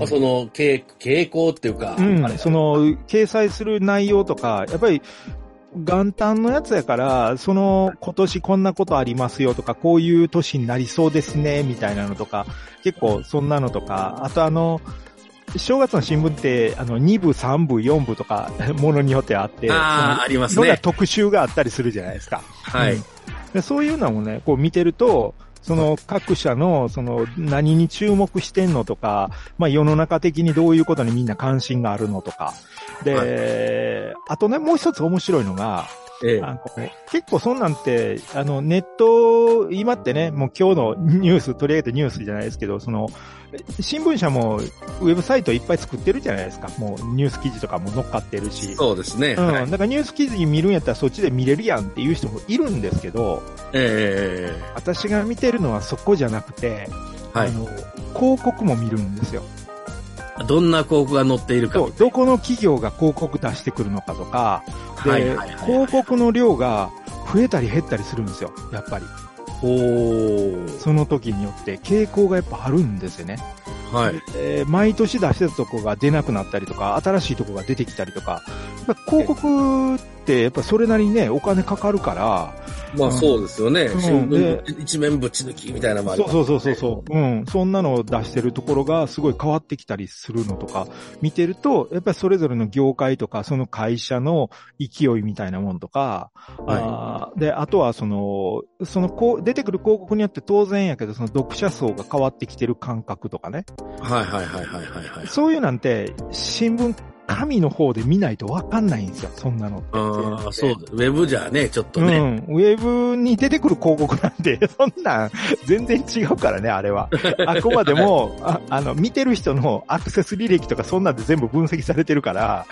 あその、傾傾向っていうか、うん。その、掲載する内容とか、やっぱり、元旦のやつやから、その、今年こんなことありますよとか、こういう年になりそうですね、みたいなのとか、結構そんなのとか、あとあの、正月の新聞って、あの、2部、3部、4部とか、ものによってあって、ああ、ありますそのいろんなね。特集があったりするじゃないですか。はいうん。でそういうのもね、こう見てると、その各社の、その何に注目してんのとか、まあ世の中的にどういうことにみんな関心があるのとか。で、あとね、もう一つ面白いのが、ええあの結構そんなんて、あの、ネット、今ってね、もう今日のニュース、取り上げたニュースじゃないですけど、その、新聞社もウェブサイトいっぱい作ってるじゃないですか。もうニュース記事とかも載っかってるし。そうですね。うん。はいだからニュース記事見るんやったらそっちで見れるやんっていう人もいるんですけど、え私が見てるのはそこじゃなくて、えはいあ。の、広告も見るんですよ。どんな広告が載っているか。どこの企業が広告出してくるのかとか、で、はいはいはいはい広告の量が増えたり減ったりするんですよ、やっぱり。おー。その時によって傾向がやっぱあるんですよね。はい。えー毎年出してたとこが出なくなったりとか、新しいとこが出てきたりとか、やっぱ広告ってやっぱそれなりにね、お金かかるから、まあそうですよね。ん新で聞一面ぶち抜きみたいなのもありますそうそうそうそうそう。うん。そんなのを出してるところがすごい変わってきたりするのとか、見てると、やっぱりそれぞれの業界とか、その会社の勢いみたいなもんとか、あーで、あとはその、そのこう、出てくる広告によって当然やけど、その読者層が変わってきてる感覚とかね。はいはいはいはいはいはい。そういうなんて、新聞、紙の方で見ないとわかんないんですよ、そんなのって。ああ、そうだ。ウェブじゃね、ちょっとね。うん。ウェブに出てくる広告なんて、そんなん、全然違うからね、あれは。あくまでも、ああの、見てる人のアクセス履歴とかそんなんで全部分析されてるから、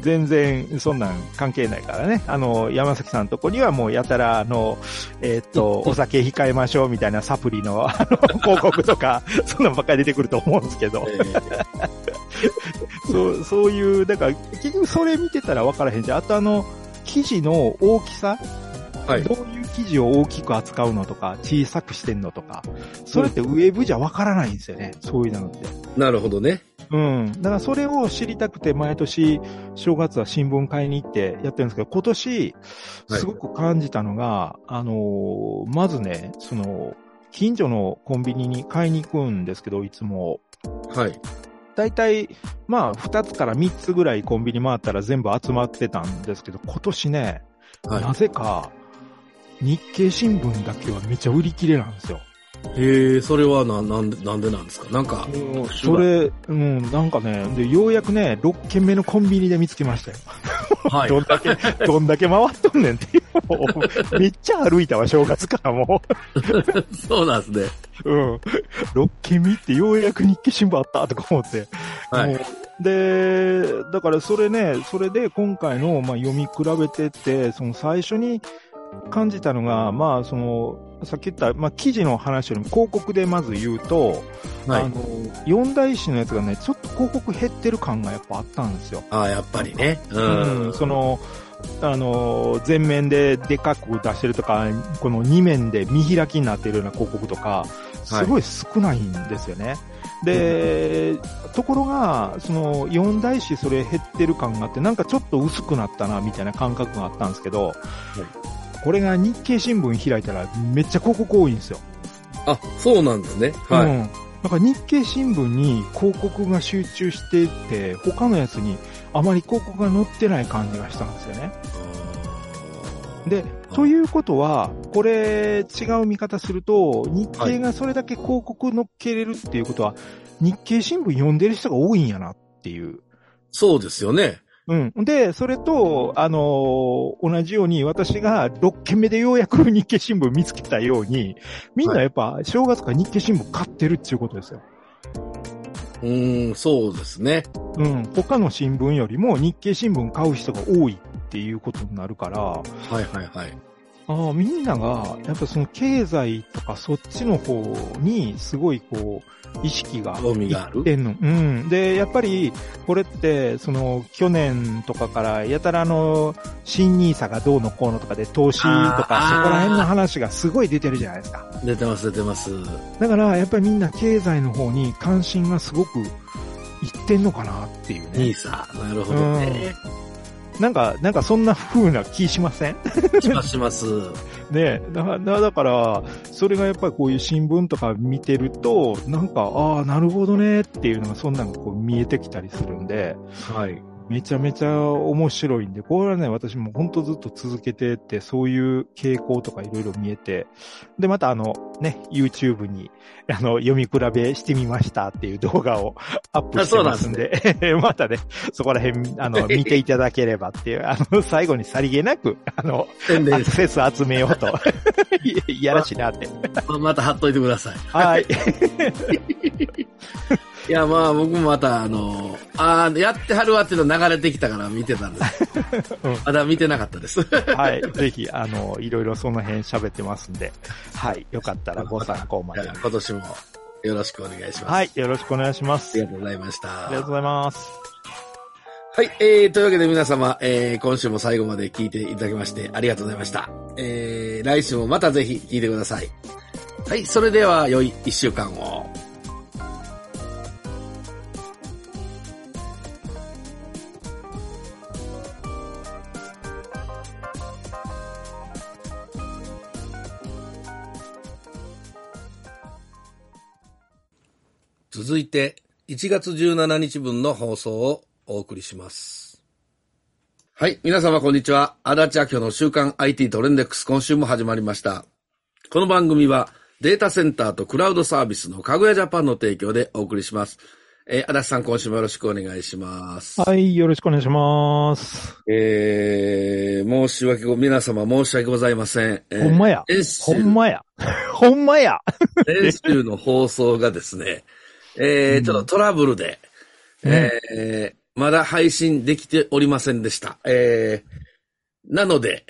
全然そんなん関係ないからね。あの、山崎さんのとこにはもうやたら、あの、えーっと、お酒控えましょうみたいなサプリの、あの、広告とか、そんなんばっかり出てくると思うんですけど。え そう、そういう、だから、結局それ見てたら分からへんじゃん。あとあの、記事の大きさ？はいどういう記事を大きく扱うのとか、小さくしてんのとか、それってウェブじゃ分からないんですよね。そういうのって。なるほどね。うん。だからそれを知りたくて毎年正月は新聞買いに行ってやってるんですけど、今年はいすごく感じたのが、あのーまずね、その、近所のコンビニに買いに行くんですけど、いつも。はい。だいたい、まあ、2つから3つぐらいコンビニ回ったら全部集まってたんですけど、今年ね、はなぜか、日経新聞だけはめっちゃ売り切れなんですよ。い。へえ、それはな、なんで、なんでなんですか？なんか、それ、うん、なんかね、で、ようやくね、6軒目のコンビニで見つけましたよ。はい。どんだけ、どんだけ回っとんねんってめっちゃ歩いたわ、正月からもそうなんですね。う。うん。6軒目ってようやく日経新聞あったとか思って。はいで、だからそれね、それで今回の、まあ、読み比べてって、その最初に感じたのが、まあ、その、さっき言った、まあ、記事の話よりも広告でまず言うと、はいあの、四大師のやつがね、ちょっと広告減ってる感がやっぱあったんですよ。ああ、やっぱりね。ううんん。その、あの、前面ででかく出してるとか、この2面で見開きになっているような広告とか、すごい少ないんですよね。で、ところが、その、四大師それ減ってる感があって、なんかちょっと薄くなったな、みたいな感覚があったんですけど、これが日経新聞開いたらめっちゃ広告多いんですよ。あ、そうなんですね。はい。うん。なんか日経新聞に広告が集中していて、他のやつにあまり広告が載ってない感じがしたんですよね。で、ということは、これ、違う見方すると、日経がそれだけ広告乗っけれるっていうことは、日経新聞読んでる人が多いんやなっていう。そうですよね。うん。で、それと、あのー同じように私が6件目でようやく日経新聞見つけたように、みんなやっぱ正月から日経新聞買ってるっていうことですよ。うーん、そうですね。うん。他の新聞よりも日経新聞買う人が多いっていうことになるから、はいはいはい。ああ、みんなが、やっぱその経済とかそっちの方にすごいこう、意識が興味がある？いってんの。うん。で、やっぱり、これって、その、去年とかから、やたらあの、新ニーサがどうのこうのとかで投資とか、そこら辺の話がすごい出てるじゃないですか。出てます出てます。だから、やっぱりみんな経済の方に関心がすごくいってんのかなっていうね。ニーサ。なるほどね。なんか、なんかそんな風な気しません？しますします。ねだから、だから、それがやっぱりこういう新聞とか見てると、なんか、ああ、なるほどねっていうのがそんなのがこう見えてきたりするんで、はい。めちゃめちゃ面白いんで、これはね、私も本当ずっと続けてって、そういう傾向とかいろいろ見えて、で、またあの、ね、YouTube に、あの、読み比べしてみましたっていう動画を アップしてますんで、またね、そこら辺、あの、見ていただければっていう、あの、最後にさりげなく、あの、アクセス集めようと。いいやらしいなって。ままた貼っといてください。はい。いや、まあ僕もまた、あの、ああ、やってはるわっていうの流れてきたから見てたんです。うんまだ見てなかったです。はい。ぜひ、あの、いろいろその辺喋ってますんで、はい。よかったらご参考まで。今年もよろしくお願いします。はい。よろしくお願いします。ありがとうございました。ありがとうございます。はい、えー、というわけで皆様、えー、今週も最後まで聞いていただきましてありがとうございました。えー、来週もまたぜひ聞いてください。はい、それでは良い一週間を。続いて、1月17日分の放送をお送りします。はい。皆様こんにちは。足立明の週刊 IT トレンデックス今週も始まりました。この番組はデータセンターとクラウドサービスのかぐやジャパンの提供でお送りします。えー、足立さん今週もよろしくお願いします。はい。よろしくお願いします。えー、申し訳ご、皆様申し訳ございません。えーほんまや。ほんまや。ほんまや。先週の放送がですね、えー、ちょっとトラブルで、えーまだ配信できておりませんでした。えー、なので、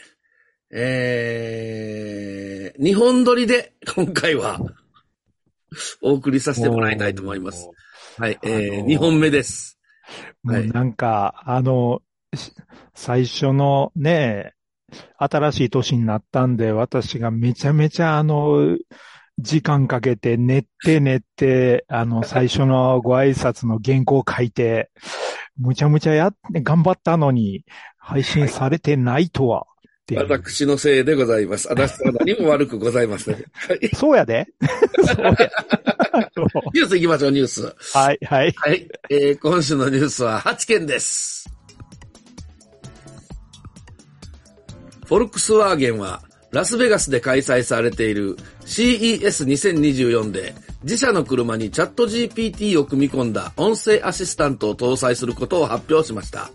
えー、日本撮りで今回はお送りさせてもらいたいと思います。。はい、えー、あのー2本目です。もうなんか、あの、最初のね、新しい年になったんで、私がめちゃめちゃあの、時間かけて寝て寝て、あの、最初のご挨拶の原稿を書いて、むちゃむちゃやって、頑張ったのに、配信されてないとは。私のせいでございます。私は何も悪くございません。そうやで。そうや。ニュース行きましょう、ニュース。はい、はい。はい。えー、今週のニュースは8件です。フォルクスワーゲンは、ラスベガスで開催されている CES2024 で、自社の車にチャット GPT を組み込んだ音声アシスタントを搭載することを発表しました。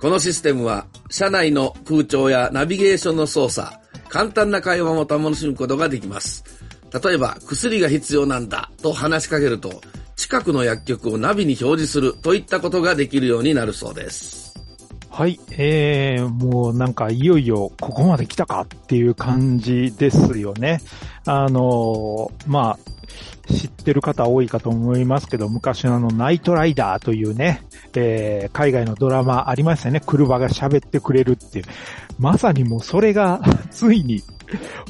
このシステムは、車内の空調やナビゲーションの操作、簡単な会話も楽しむことができます。例えば、薬が必要なんだと話しかけると、近くの薬局をナビに表示するといったことができるようになるそうです。はい、えー、もうなんかいよいよここまで来たかっていう感じですよね。あの、まあ、知ってる方多いかと思いますけど、昔のあの、ナイトライダーというね、えー、海外のドラマありましたよね。車が喋ってくれるっていう。まさにもうそれが ついに、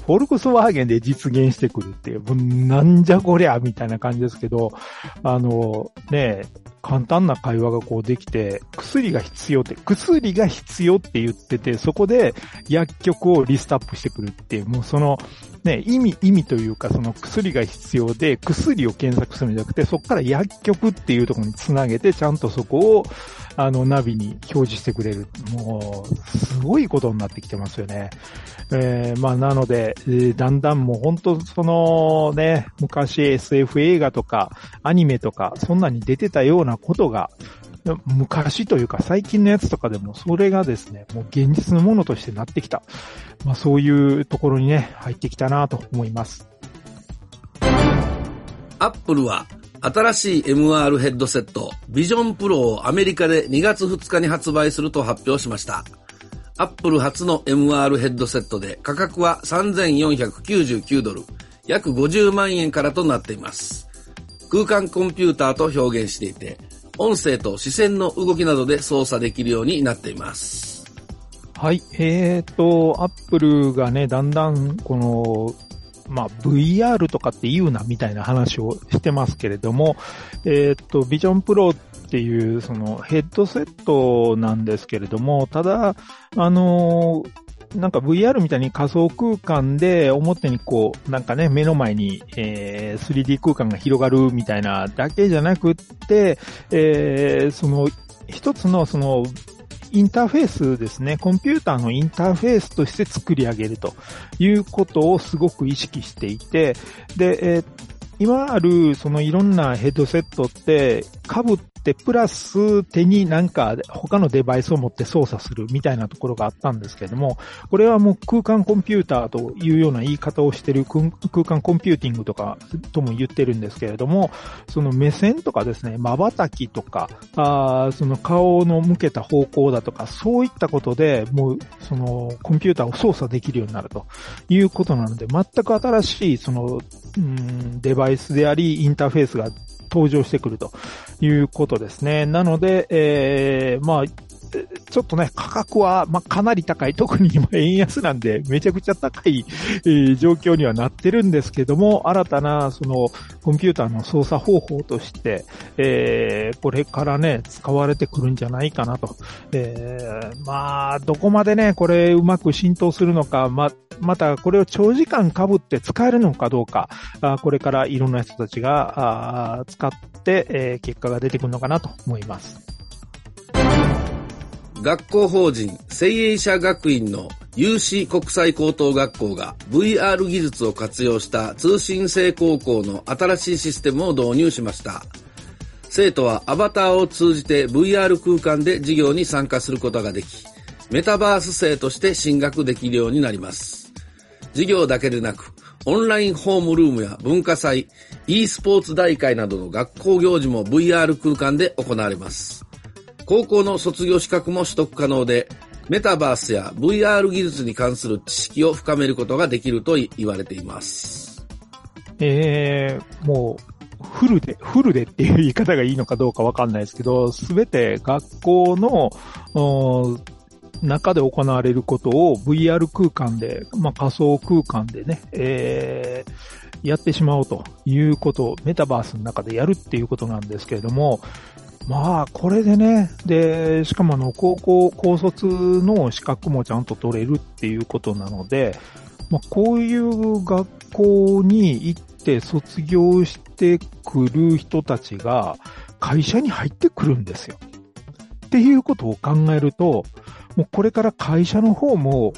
フォルクスワーゲンで実現してくるっていう、なんじゃこりゃみたいな感じですけど、あの、ね、簡単な会話がこうできて、薬が必要って、薬が必要って言ってて、そこで薬局をリストアップしてくるっていう、もうその、ね、意味、意味というか、その薬が必要で、薬を検索するんじゃなくて、そこから薬局っていうところにつなげて、ちゃんとそこを、あの、ナビに表示してくれる。もう、すごいことになってきてますよね。えー、まあ、なので、えー、だんだんもう本当そのね、昔 SF 映画とか、アニメとか、そんなに出てたようなことが、昔というか最近のやつとかでもそれがですね、もう現実のものとしてなってきた。まあそういうところにね、入ってきたなと思います。アップルは新しい MR ヘッドセット、ビジョンプロをアメリカで2月2日に発売すると発表しました。アップル初の MR ヘッドセットで価格は3499ドル、約50万円からとなっています。空間コンピューターと表現していて、音声と視線の動きなどで操作できるようになっています。はい。えっ、ー、と、アップルがね、だんだん、この、まあ、VR とかって言うなみたいな話をしてますけれども、えっ、と、ビジョンプロっていうそのヘッドセットなんですけれども、ただ、あのなんか VR みたいに仮想空間で表にこう、なんかね、目の前に、えー、3D 空間が広がるみたいなだけじゃなくって、えー、その、一つのその、インターフェースですね、コンピューターのインターフェースとして作り上げるということをすごく意識していて、で、えー、今あるそのいろんなヘッドセットって、被っ、プラス手になんか他のデバイスを持って操作するみたいなところがあったんですけれども、これはもう空間コンピューターというような言い方をしてる空間コンピューティングとかとも言ってるんですけれども、その目線とかですね、瞬きとか、あその顔の向けた方向だとか、そういったことでもうそのコンピューターを操作できるようになるということなので、全く新しいその、うん、デバイスであり、インターフェースが登場してくるということですね。なので、えー、まあ、ちょっとね、価格は、ま、かなり高い。特に今円安なんで、めちゃくちゃ高い、えー、状況にはなってるんですけども、新たな、その、コンピューターの操作方法として、えー、これからね、使われてくるんじゃないかなと。えー、まあ、どこまでね、これうまく浸透するのか、ま、またこれを長時間被って使えるのかどうか、あこれからいろんな人たちが、あ使って、えー、結果が出てくるのかなと思います。学校法人聖営者学院の有志国際高等学校が VR 技術を活用した通信制高校の新しいシステムを導入しました。生徒はアバターを通じて VR 空間で授業に参加することができ、メタバース生として進学できるようになります。授業だけでなく、オンラインホームルームや文化祭、e スポーツ大会などの学校行事も VR 空間で行われます。高校の卒業資格も取得可能で、メタバースや VR 技術に関する知識を深めることができると言われています。えー、もう、フルで、フルでっていう言い方がいいのかどうかわかんないですけど、すべて学校の、中で行われることを VR 空間で、まあ、仮想空間でね、えー、やってしまおうということをメタバースの中でやるっていうことなんですけれども、まあ、これでね、で、しかもあの、高校、高卒の資格もちゃんと取れるっていうことなので、まあ、こういう学校に行って卒業してくる人たちが会社に入ってくるんですよ。っていうことを考えると、もうこれから会社の方も、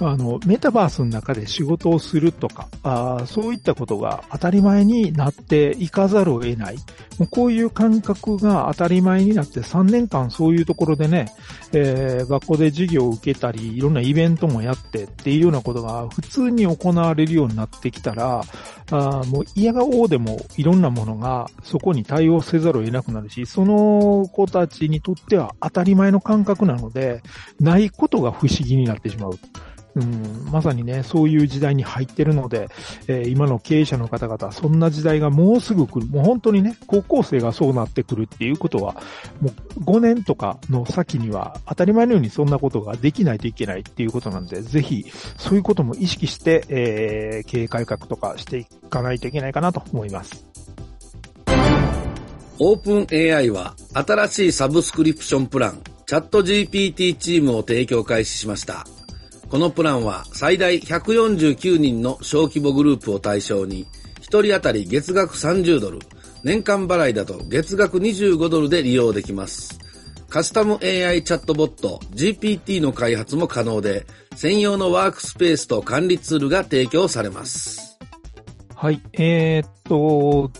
あの、メタバースの中で仕事をするとか、あそういったことが当たり前になっていかざるを得ない。もうこういう感覚が当たり前になって3年間そういうところでね、えー、学校で授業を受けたり、いろんなイベントもやってっていうようなことが普通に行われるようになってきたら、あもう嫌がおうでもいろんなものがそこに対応せざるを得なくなるし、その子たちにとっては当たり前の感覚なので、ないことが不思議になってしまう。うん、まさにね、そういう時代に入ってるので、えー、今の経営者の方々、そんな時代がもうすぐ来る。もう本当にね、高校生がそうなってくるっていうことは、もう5年とかの先には当たり前のようにそんなことができないといけないっていうことなんで、ぜひ、そういうことも意識して、えー、経営改革とかしていかないといけないかなと思います。オープン AI は新しいサブスクリプションプラン、チャット GPT チームを提供開始しました。このプランは最大149人の小規模グループを対象に、1人当たり月額30ドル、年間払いだと月額25ドルで利用できます。カスタム AI チャットボット GPT の開発も可能で、専用のワークスペースと管理ツールが提供されます。はい、えー、っと、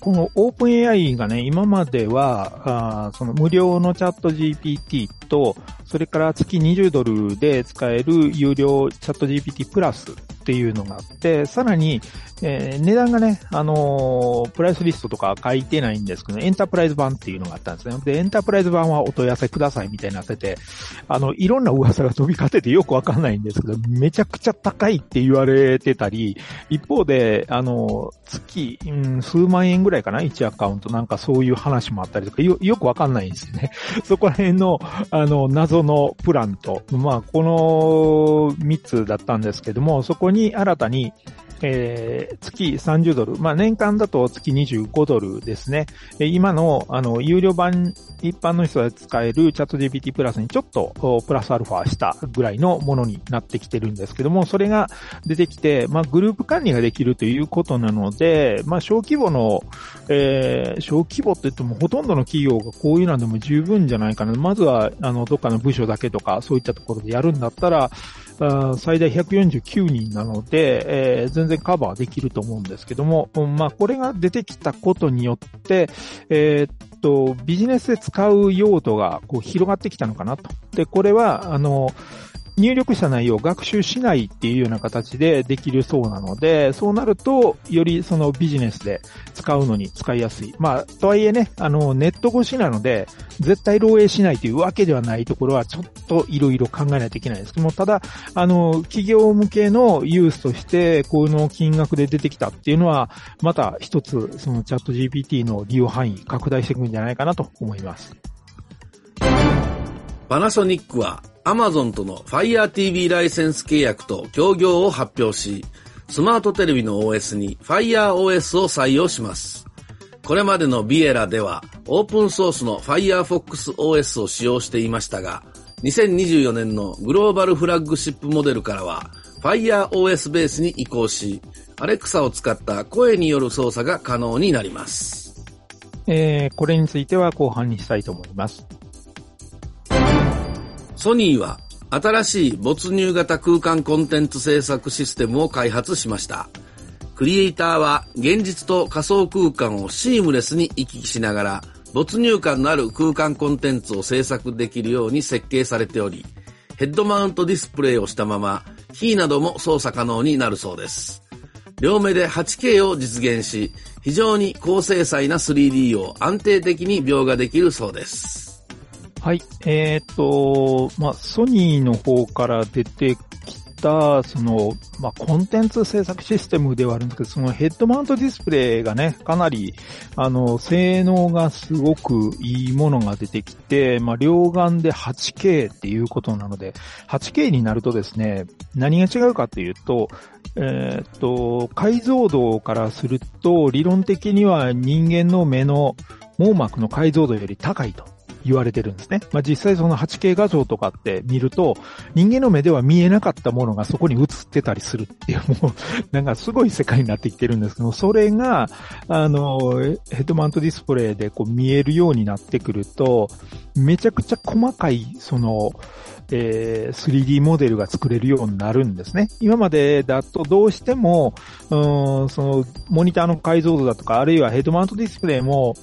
この OpenAI がね、今までは、あその無料のチャット GPT と、それから月20ドルで使える有料チャット GPT プラスっていうのがあって、さらに、えー、値段がね、あのー、プライスリストとか書いてないんですけど、エンタープライズ版っていうのがあったんですね。で、エンタープライズ版はお問い合わせくださいみたいになってて、あの、いろんな噂が飛び交っててよくわかんないんですけど、めちゃくちゃ高いって言われてたり、一方で、あの、月、うん、数万円ぐらいかな ?1 アカウント。なんかそういう話もあったりとか、よ、よくわかんないんですよね。そこら辺の、あの、謎のプランと、まあ、この3つだったんですけども、そこに新たに、えー、月30ドル。まあ、年間だと月25ドルですね。今の、あの、有料版、一般の人が使えるチャット GPT プラスにちょっとプラスアルファしたぐらいのものになってきてるんですけども、それが出てきて、まあ、グループ管理ができるということなので、まあ、小規模の、えー、小規模って言ってもほとんどの企業がこういうのでも十分じゃないかな。まずは、あの、どっかの部署だけとか、そういったところでやるんだったら、最大149人なので、えー、全然カバーできると思うんですけども、まあ、これが出てきたことによって、えー、っと、ビジネスで使う用途がこう広がってきたのかなと。で、これは、あの、入力した内容を学習しないっていうような形でできるそうなので、そうなると、よりそのビジネスで使うのに使いやすい。まあ、とはいえね、あの、ネット越しなので、絶対漏洩しないというわけではないところは、ちょっといろいろ考えないといけないですけども、ただ、あの、企業向けのユースとして、この金額で出てきたっていうのは、また一つ、そのチャット GPT の利用範囲拡大していくんじゃないかなと思います。パナソニックはアマゾンとの Fire TV ライセンス契約と協業を発表し、スマートテレビの OS に FireOS を採用します。これまでのビエラではオープンソースの Firefox OS を使用していましたが、2024年のグローバルフラッグシップモデルからは FireOS ベースに移行し、Alexa を使った声による操作が可能になります。えー、これについては後半にしたいと思います。ソニーは新しい没入型空間コンテンツ制作システムを開発しました。クリエイターは現実と仮想空間をシームレスに行き来しながら没入感のある空間コンテンツを制作できるように設計されており、ヘッドマウントディスプレイをしたまま、キーなども操作可能になるそうです。両目で 8K を実現し、非常に高精細な 3D を安定的に描画できるそうです。はい。えっ、ー、と、まあ、ソニーの方から出てきた、その、まあ、コンテンツ制作システムではあるんですけど、そのヘッドマウントディスプレイがね、かなり、あの、性能がすごくいいものが出てきて、まあ、両眼で 8K っていうことなので、8K になるとですね、何が違うかっていうと、えー、っと、解像度からすると、理論的には人間の目の網膜の解像度より高いと。言われてるんですね。まあ、実際その 8K 画像とかって見ると、人間の目では見えなかったものがそこに映ってたりするっていう、もう、なんかすごい世界になってきてるんですけど、それが、あの、ヘッドマウントディスプレイでこう見えるようになってくると、めちゃくちゃ細かい、その、えー、3D モデルが作れるようになるんですね。今までだとどうしても、うん、その、モニターの解像度だとか、あるいはヘッドマウントディスプレイも、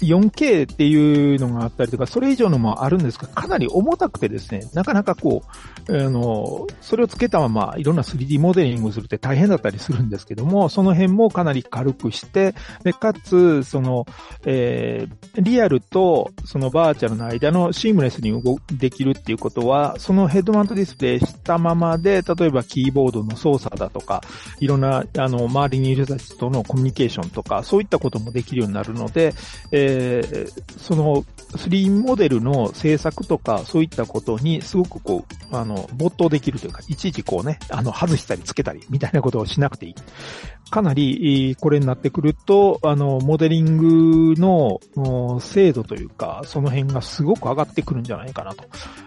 4K っていうのがあったりとか、それ以上のもあるんですが、かなり重たくてですね、なかなかこう、あの、それをつけたままいろんな 3D モデリングするって大変だったりするんですけども、その辺もかなり軽くして、で、かつ、その、えー、リアルとそのバーチャルの間のシームレスに動できるっていうことは、そのヘッドマウントディスプレイしたままで、例えばキーボードの操作だとか、いろんな、あの、周りにいる人たちとのコミュニケーションとか、そういったこともできるようになるので、えーえー、その3モデルの制作とか、そういったことにすごくこう、あの、没頭できるというか、いちいちこうね、あの、外したりつけたり、みたいなことをしなくていい。かなり、これになってくると、あの、モデリングの精度というか、その辺がすごく上がってくるんじゃないかな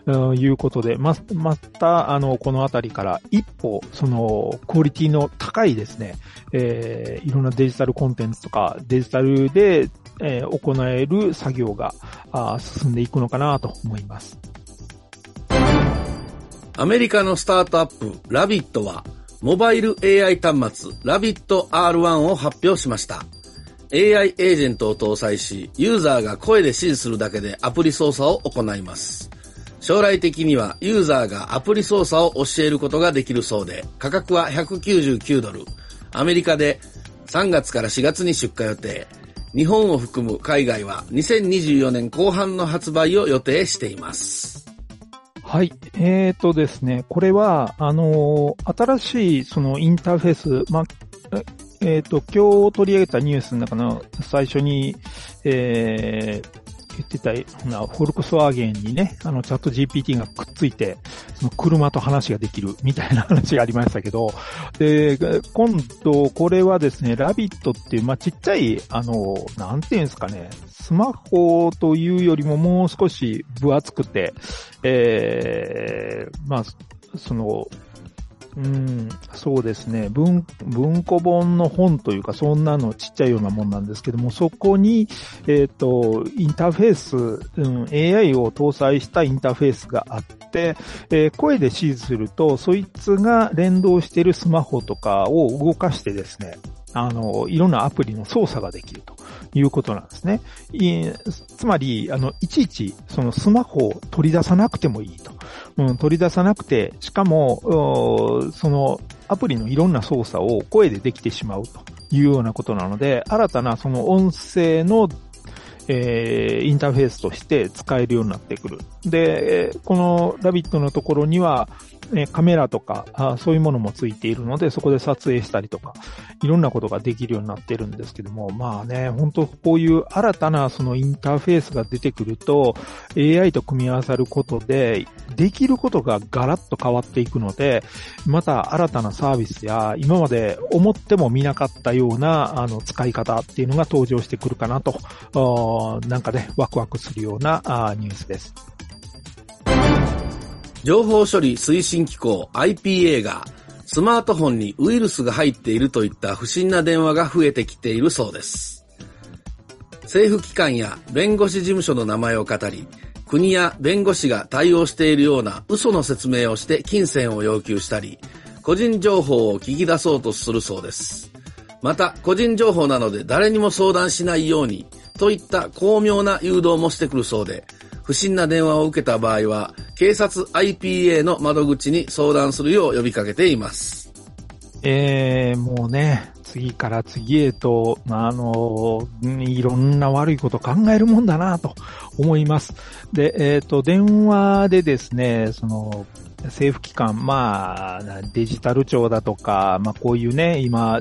ということで、ま、また、あの、このあたりから一歩、その、クオリティの高いですね、えー、いろんなデジタルコンテンツとか、デジタルでえー、行える作業があ進んでいくのかなと思います。アメリカのスタートアップ、ラビットは、モバイル AI 端末、ラビット R1 を発表しました。AI エージェントを搭載し、ユーザーが声で指示するだけでアプリ操作を行います。将来的にはユーザーがアプリ操作を教えることができるそうで、価格は199ドル。アメリカで3月から4月に出荷予定。日本を含む海外は2024年後半の発売を予定しています。はい。えーとですね、これは、あのー、新しいそのインターフェース、まえっ、ー、と、今日取り上げたニュースの中の最初に、えー、言ってた、なフォルクスワーゲンにね、あの、チャット GPT がくっついて、その車と話ができるみたいな話がありましたけど、で、今度、これはですね、ラビットっていう、まあ、ちっちゃい、あの、なんていうんですかね、スマホというよりももう少し分厚くて、えー、まあ、その、うん、そうですね。文、文庫本の本というか、そんなのちっちゃいようなもんなんですけども、そこに、えっ、ー、と、インターフェース、うん、AI を搭載したインターフェースがあって、えー、声で指示すると、そいつが連動しているスマホとかを動かしてですね、あの、いろんなアプリの操作ができるということなんですね。つまり、あの、いちいち、そのスマホを取り出さなくてもいいと。うん、取り出さなくて、しかも、その、アプリのいろんな操作を声でできてしまうというようなことなので、新たなその音声のえー、インターフェースとして使えるようになってくる。で、このラビットのところには、ね、カメラとかあ、そういうものもついているので、そこで撮影したりとか、いろんなことができるようになってるんですけども、まあね、本当こういう新たなそのインターフェースが出てくると、AI と組み合わさることで、できることがガラッと変わっていくので、また新たなサービスや、今まで思っても見なかったような、あの、使い方っていうのが登場してくるかなと、なんかね、ワクワクするようなニュースです。情報処理推進機構 IPA がスマートフォンにウイルスが入っているといった不審な電話が増えてきているそうです。政府機関や弁護士事務所の名前を語り、国や弁護士が対応しているような嘘の説明をして金銭を要求したり、個人情報を聞き出そうとするそうです。また、個人情報なので誰にも相談しないようにといった巧妙な誘導もしてくるそうで、不審な電話を受けた場合は、警察 IPA の窓口に相談するよう呼びかけています。えー、もうね、次から次へと、まあ、あの、いろんな悪いこと考えるもんだなと思います。で、えっ、ー、と、電話でですね、その、政府機関、まあ、デジタル庁だとか、まあこういうね、今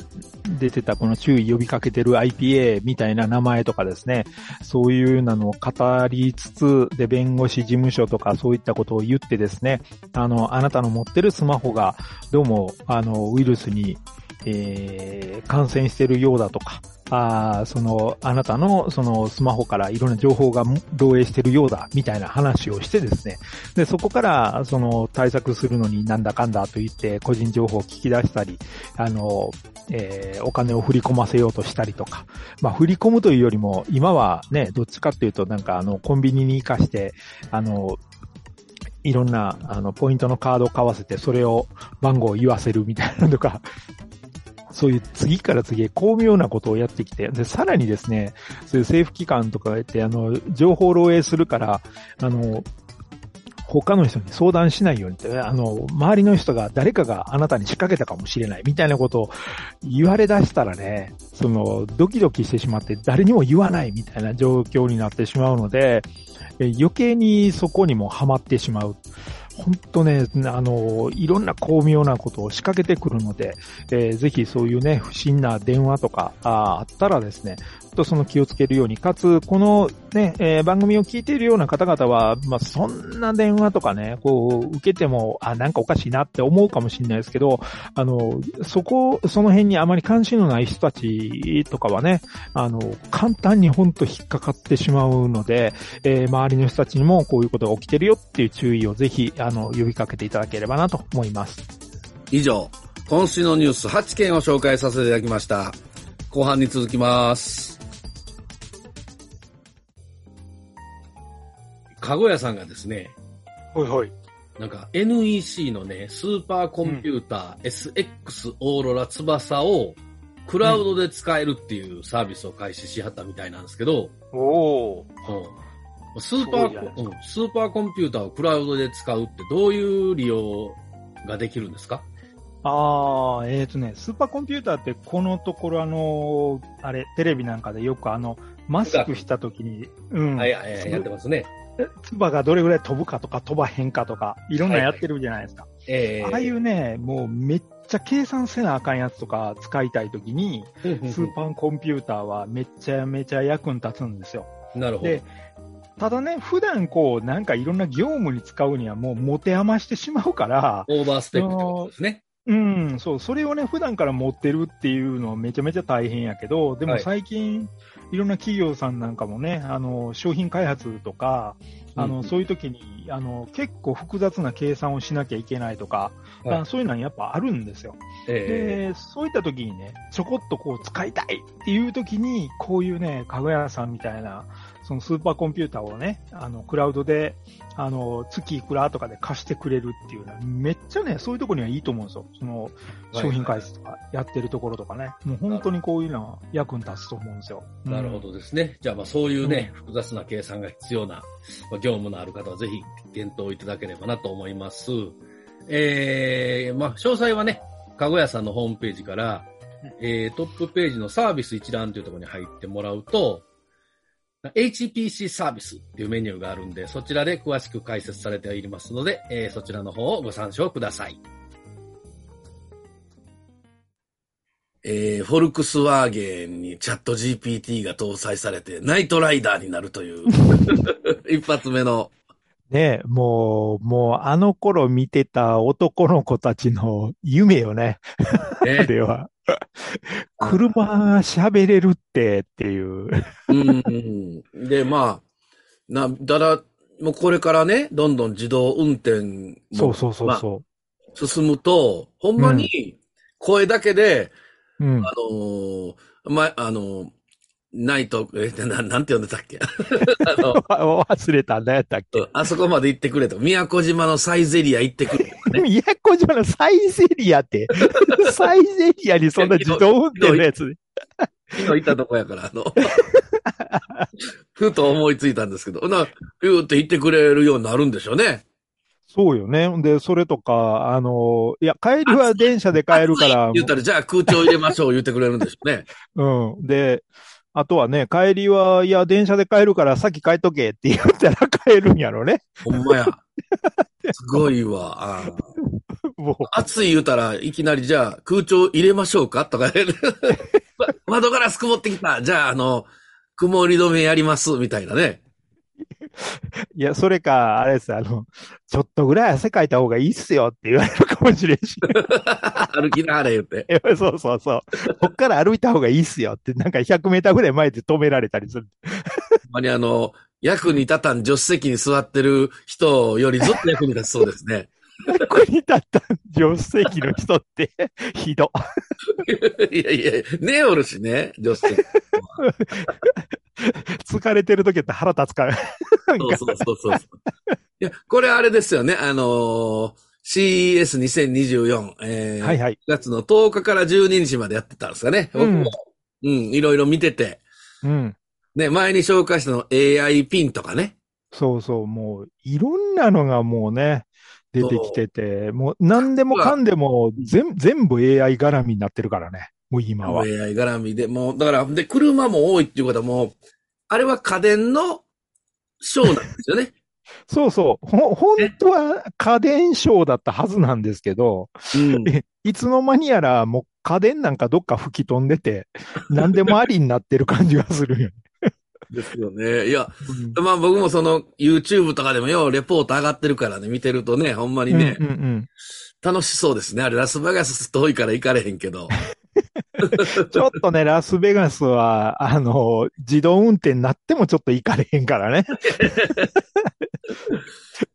出てたこの注意呼びかけてる IPA みたいな名前とかですね、そういうなのを語りつつ、で、弁護士事務所とかそういったことを言ってですね、あの、あなたの持ってるスマホが、どうも、あの、ウイルスにえー、感染してるようだとか、あその、あなたの、その、スマホからいろんな情報が漏洩してるようだ、みたいな話をしてですね。で、そこから、その、対策するのになんだかんだと言って、個人情報を聞き出したり、あの、えー、お金を振り込ませようとしたりとか。まあ、振り込むというよりも、今はね、どっちかっていうと、なんか、あの、コンビニに行かして、あの、いろんな、あの、ポイントのカードを買わせて、それを番号を言わせるみたいなのとか、そういう次から次へ巧妙なことをやってきて、で、さらにですね、そういう政府機関とかって、あの、情報漏洩するから、あの、他の人に相談しないようにって、あの、周りの人が誰かがあなたに仕掛けたかもしれないみたいなことを言われ出したらね、その、ドキドキしてしまって誰にも言わないみたいな状況になってしまうので、余計にそこにもハマってしまう。本当ね、あの、いろんな巧妙なことを仕掛けてくるので、えー、ぜひそういうね、不審な電話とかああったらですね、とその気をつけるように、かつ、このね、えー、番組を聞いているような方々は、まあ、そんな電話とかね、こう、受けても、あ、なんかおかしいなって思うかもしれないですけど、あの、そこ、その辺にあまり関心のない人たちとかはね、あの、簡単にほんと引っかかってしまうので、えー、周りの人たちにもこういうことが起きてるよっていう注意をぜひ、あの、呼びかけていただければなと思います。以上、今週のニュース8件を紹介させていただきました。後半に続きます。かごやさんがですね、はいはい。なんか NEC のね、スーパーコンピューター、うん、SX オーロラ翼をクラウドで使えるっていうサービスを開始しはったみたいなんですけど、おお、うん、スーパー、うん、スーパーコンピューターをクラウドで使うってどういう利用ができるんですか？ああ、えっ、ー、とね、スーパーコンピューターってこのところあの、あれ、テレビなんかでよくあの、マスクしたときに、うん。はいはい、やってますね。唾がどれぐらい飛ぶかとか飛ばへんかとか、いろんなやってるじゃないですか。はいはい、えー、ああいうね、もうめっちゃ計算せなあかんやつとか使いたいときに、スーパーコンピューターはめちゃめちゃ役に立つんですよ。なるほど。で、ただね、普段こう、なんかいろんな業務に使うにはもう持て余してしまうから、オーバースペックってことですね。うん、そう、それをね、普段から持ってるっていうのはめちゃめちゃ大変やけど、でも最近、はい、いろんな企業さんなんかもね、あの、商品開発とか、あの、うん、そういう時に、あの、結構複雑な計算をしなきゃいけないとか、はい、そういうのはやっぱあるんですよ。えー、で、そういった時にね、ちょこっとこう使いたいっていう時に、こういうね、かぐやさんみたいな、そのスーパーコンピューターをね、あの、クラウドで、あの、月いくらとかで貸してくれるっていうのは、めっちゃね、そういうところにはいいと思うんですよ。その、商品開発とかやってるところとかね。もう本当にこういうのは役に立つと思うんですよ。なるほどですね。じゃあまあそういうね、うん、複雑な計算が必要な、まあ、業務のある方はぜひ検討いただければなと思います。えー、まあ詳細はね、かごやさんのホームページから、えー、トップページのサービス一覧というところに入ってもらうと、HPC サービスっていうメニューがあるんで、そちらで詳しく解説されていますので、えー、そちらの方をご参照ください。えー、フォルクスワーゲンにチャット GPT が搭載されて、ナイトライダーになるという、一発目の。ねもう、もうあの頃見てた男の子たちの夢よね。ね あれは。車喋れるってっていう。うん。で、まあ、な、だら、もうこれからね、どんどん自動運転も。そうそうそうそう、まあ、進むと、ほんまに声だけで、うん、あのー、ま、あのー、ナイト、え、ななんて呼んでたっけ？あの 忘れた、何やったっけ？あそこまで行ってくれと。宮古島のサイゼリア行ってくれと ね。宮古島のサイゼリアって？サイゼリアにそんな自動運転のやつ？昨日行ったとこやから、あの、ふと思いついたんですけど、な、ピューって行ってくれるようになるんでしょうね。そうよね。で、それとか、あの、いや、帰りは電車で帰るから、言ったら、じゃあ空調入れましょう言ってくれるんでしょうね。うん。で、あとはね、帰りは、いや、電車で帰るから先帰っとけって言ったら帰るんやろね。ほんまや。すごいわ。もう、暑い言うたらいきなりじゃあ空調入れましょうか？とか、窓ガラス曇ってきた。じゃああの、曇り止めやりますみたいなね。いや、それか、あれです、あの、ちょっとぐらい汗かいた方がいいっすよって言われるかもしれんし。歩きながら言って。そうそうそう。こっから歩いた方がいいっすよって、なんか100メーターぐらい前で止められたりする。まにあの、役に立たん助手席に座ってる人よりずっと役に立ちそうですね。役に立った助手席の人って、ひど。いやいや、寝おるしね、助手席。疲れてる時って腹立つから。そうそうそうそう。いや、これあれですよね、あのー CES2024、えーはいはい。9月の10日から12日までやってたんですかね。僕うんも、うん、いろいろ見てて、うん。ね、前に紹介したの AI ピンとかね。そうそう、もう、いろんなのがもうね、出てきてて、もう何でもかんでも全全部 AI 絡みになってるからね。もう今は。AI 絡みで、もう、だから、で、車も多いっていうことはもう、あれは家電のショーなんですよね。そうそう。ほ、本当は家電ショーだったはずなんですけど、うん。えいつの間にやらもう家電なんかどっか吹き飛んでて、何でもありになってる感じがするよね。ですよね。いや、まあ僕もその YouTube とかでもようレポート上がってるからね、見てるとね、ほんまにね、うんうんうん楽しそうですね。あれラスベガス遠いから行かれへんけど。ちょっとね、ラスベガスは、あの、自動運転になってもちょっと行かれへんからね。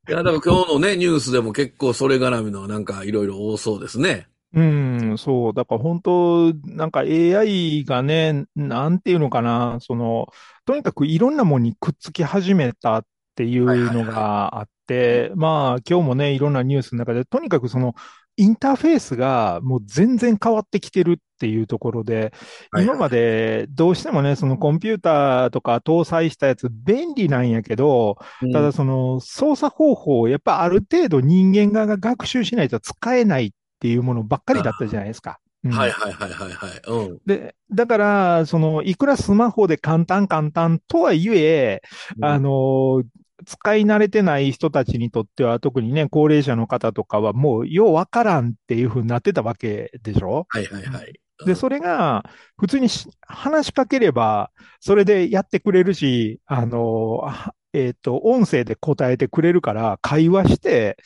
いや、だから今日のね、ニュースでも結構それ絡みのなんかいろいろ多そうですね。うん、そう。だから本当、なんか AI がね、なんていうのかな、その、とにかくいろんなものにくっつき始めたっていうのがあって、まあ今日もね、いろんなニュースの中で、とにかくその、インターフェースがもう全然変わってきてるっていうところで、はい今までどうしてもね、そのコンピューターとか搭載したやつ便利なんやけど、ただその操作方法をやっぱある程度人間側が学習しないと使えないっていうものばっかりだったじゃないですか。うんはいはいはいはいはい。うん。で、だから、その、いくらスマホで簡単簡単とはいえ、あの、使い慣れてない人たちにとっては、特にね、高齢者の方とかはもう、ようわからんっていう風になってたわけでしょ？はいはいはい。で、それが、普通にし話しかければ、それでやってくれるし、あの、あえっ、と、音声で答えてくれるから、会話して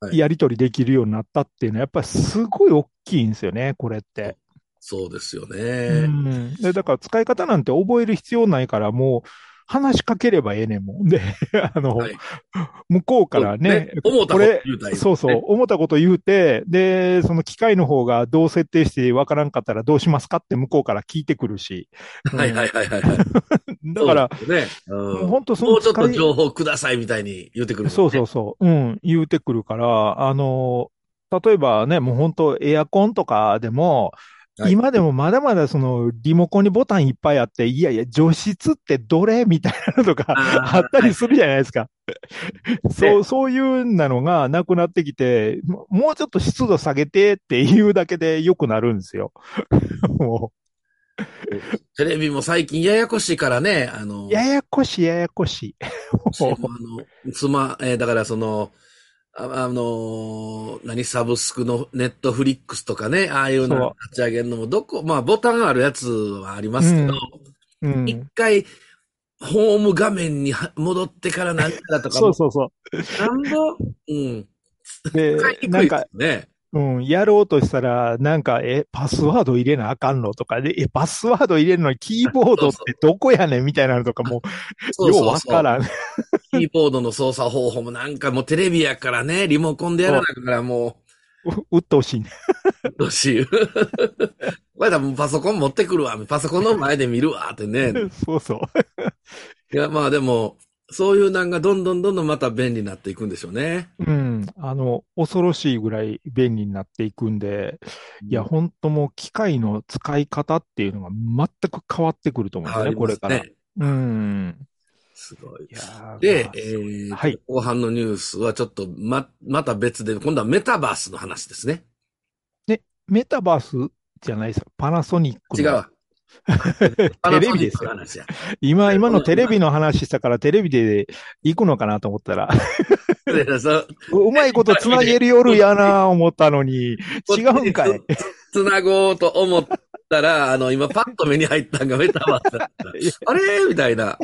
は、いやり取りできるようになったっていうのは、やっぱりすごい大きいんですよね、これって。そうですようね。ん。で、だから使い方なんて覚える必要ないから、もう、話しかければええねんもん。で、あの、はい。向こうからね、思ったこと言うたそうそう、思ったこと言うて、で、その機械の方がどう設定してわからんかったらどうしますかって向こうから聞いてくるし。はいはいはいはいはい。だから、ね、もううん。本当そもうちょっと情報くださいみたいに言ってくる、そうそうそう、うん、言うてくるから、あの、例えばね、もう本当エアコンとかでも、はい今でもまだまだそのリモコンにボタンいっぱいあって、いやいや、除湿ってどれみたいなのとかあったりするじゃないですか。そう、そういうなのがなくなってきて、ももうちょっと湿度下げてっていうだけで良くなるんですよ。もテレビも最近ややこしいからね、あの、う、ややこしい、ややこしい。あの、つま、えーだからその、ああのー何、サブスクのネットフリックスとかね、ああいうの立ち上げるのも、どこ、まあ、ボタンあるやつはありますけど、うん。一回、ホーム画面には戻ってから何かとかも、そうそうそう。なんぼ、うん、で使い、にくないんか。うん、やろうとしたら、なんか、え、パスワード入れなあかんのとかで、え、パスワード入れるのにキーボードってどこやねんみたいなのとかも、そうようわからん。キーボードの操作方法もなんかもうテレビやからね、リモコンでやらなからもう、うっとうしいね。う、どうしよう。こ れだもうパソコン持ってくるわ、パソコンの前で見るわってね。そうそう。いや、まあでも、そういうなんがどんどんどんどんまた便利になっていくんでしょうね。うん。あの、恐ろしいぐらい便利になっていくんで、いや、ほんともう機械の使い方っていうのが全く変わってくると思うんですね、これから。うん。すごいでまあ、えーはい後半のニュースはちょっとま、また別で、今度はメタバースの話ですね。メタバースじゃないですよ。パナソニックの。違うわ。テレビですよ。今、今のテレビの話したからテレビで行くのかなと思ったら、ううまいこと繋げる夜やな思ったのに、違うんかい。つなごうと思ったら、あの、今パッと目に入ったんがメタバースだった。あれ？みたいな。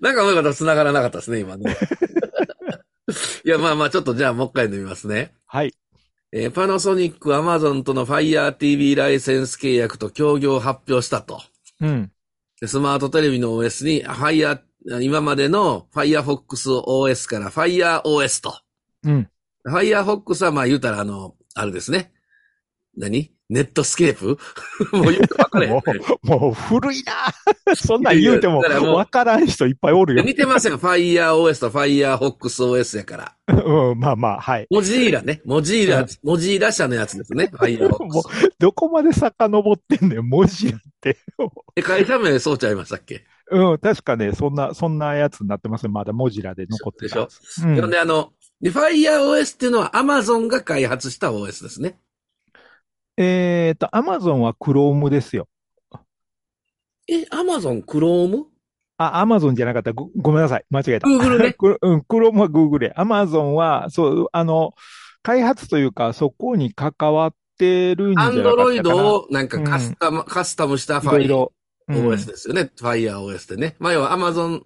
なんかうまいこと繋がらなかったですね、今ね。いや、まあまあ、ちょっとじゃあもう一回読みますね。はい。えーパナソニック、アマゾンとの Fire TV ライセンス契約と協業を発表したと。うん。でスマートテレビの OS に Fire、今までの Firefox OS から FireOS と。うん。Firefox はまあ言うたらあの、あれですね。何？ネットスケープ？もう言うと分かれへんもう、もう古いな そんなん言うても、わからん人いっぱいおるよ。似てません。FireOS と FirefoxOS やから。うん、まあまあ、はい。モジーラね。モジーラ、モジーラ社のやつですね。も Firefox う。どこまで遡ってんねん、文字なんて。え、会社名そうちゃいましたっけ？うん、確かね、そんな、そんなやつになってますね。まだモジラで残ってたやつ。うんで、あの、で FireOS っていうのは Amazon が開発した OS ですね。えっと、アマゾンは Chrome ですよ。え、Amazon Chrome? あ、アマゾンじゃなかった。ごごめんなさい。間違えた。Google ね くうん、Chrome は Google で。アマゾンは、そう、あの、開発というか、そこに関わってるんじゃなかったかな。Android をなんかカスタム、カスタムしたいろいろ。うん FireOS ですよね。FireOS でね。まあ要は Amazon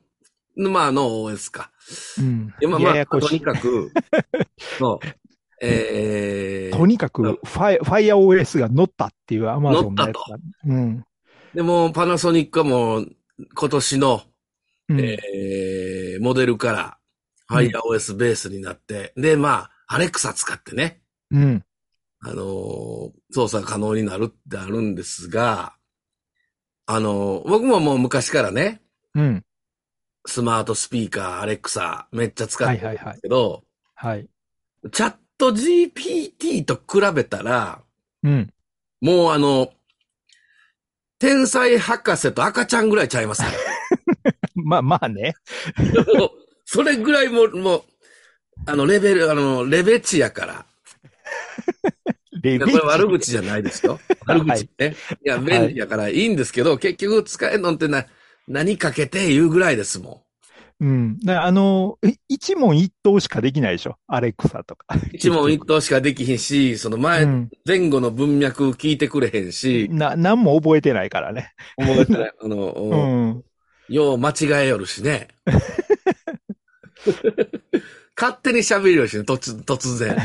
のまあの OS か。うん。でまあまあ、ややことにかく、そう、えー、とにかく、ファイ、ファイア OS が乗ったっていうアマゾンのやつ乗だ。うん。でもパナソニックはもう今年の、うんえー、モデルからうん FireOS ベースになって、で、まあ、アレクサ使ってね、うん。あのー操作可能になるってあるんですが、あのー僕ももう昔からね、うん。スマートスピーカー、アレクサ、めっちゃ使ってるんではいはいはいすけど、はい。チャット GPT と比べたら、うん。もうあの、天才博士と赤ちゃんぐらいちゃいますか まあまあね。それぐらいもう、もう、あの、レベル、あの、レベチやから。レいやこれ悪口じゃないですよ。悪口ね。いや、便利やからいいんですけど、結局使えるのってな、何かけて言うぐらいですもうん。あの、い一問一答しかできないでしょ？アレクサとか。ん。一問一答しかできひんし、その前、うん前後の文脈聞いてくれへんし、な、何も覚えてないからね。思えてない。あの、うん。よう間違えよるしね。勝手に喋るよしね、突突然。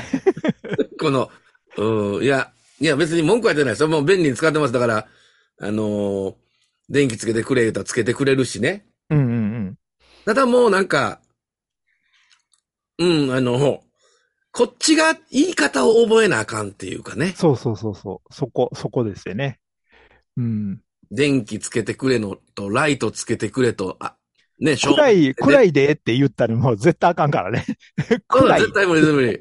この、うん、いや、いや別に文句は言ってないですよ。もう便利に使ってます。だから、あのー電気つけてくれ言うたらつけてくれるしね。うんうんうん。ただもうなんか、うん、あの、こっちが言い方を覚えなあかんっていうかね。そうそうそうそう。そこ、そこですよね。うん。電気つけてくれのと、ライトつけてくれと、あ、ね、しょう暗い、暗いでって言ったらもう絶対あかんからね。暗 暗い。絶対無理、無理。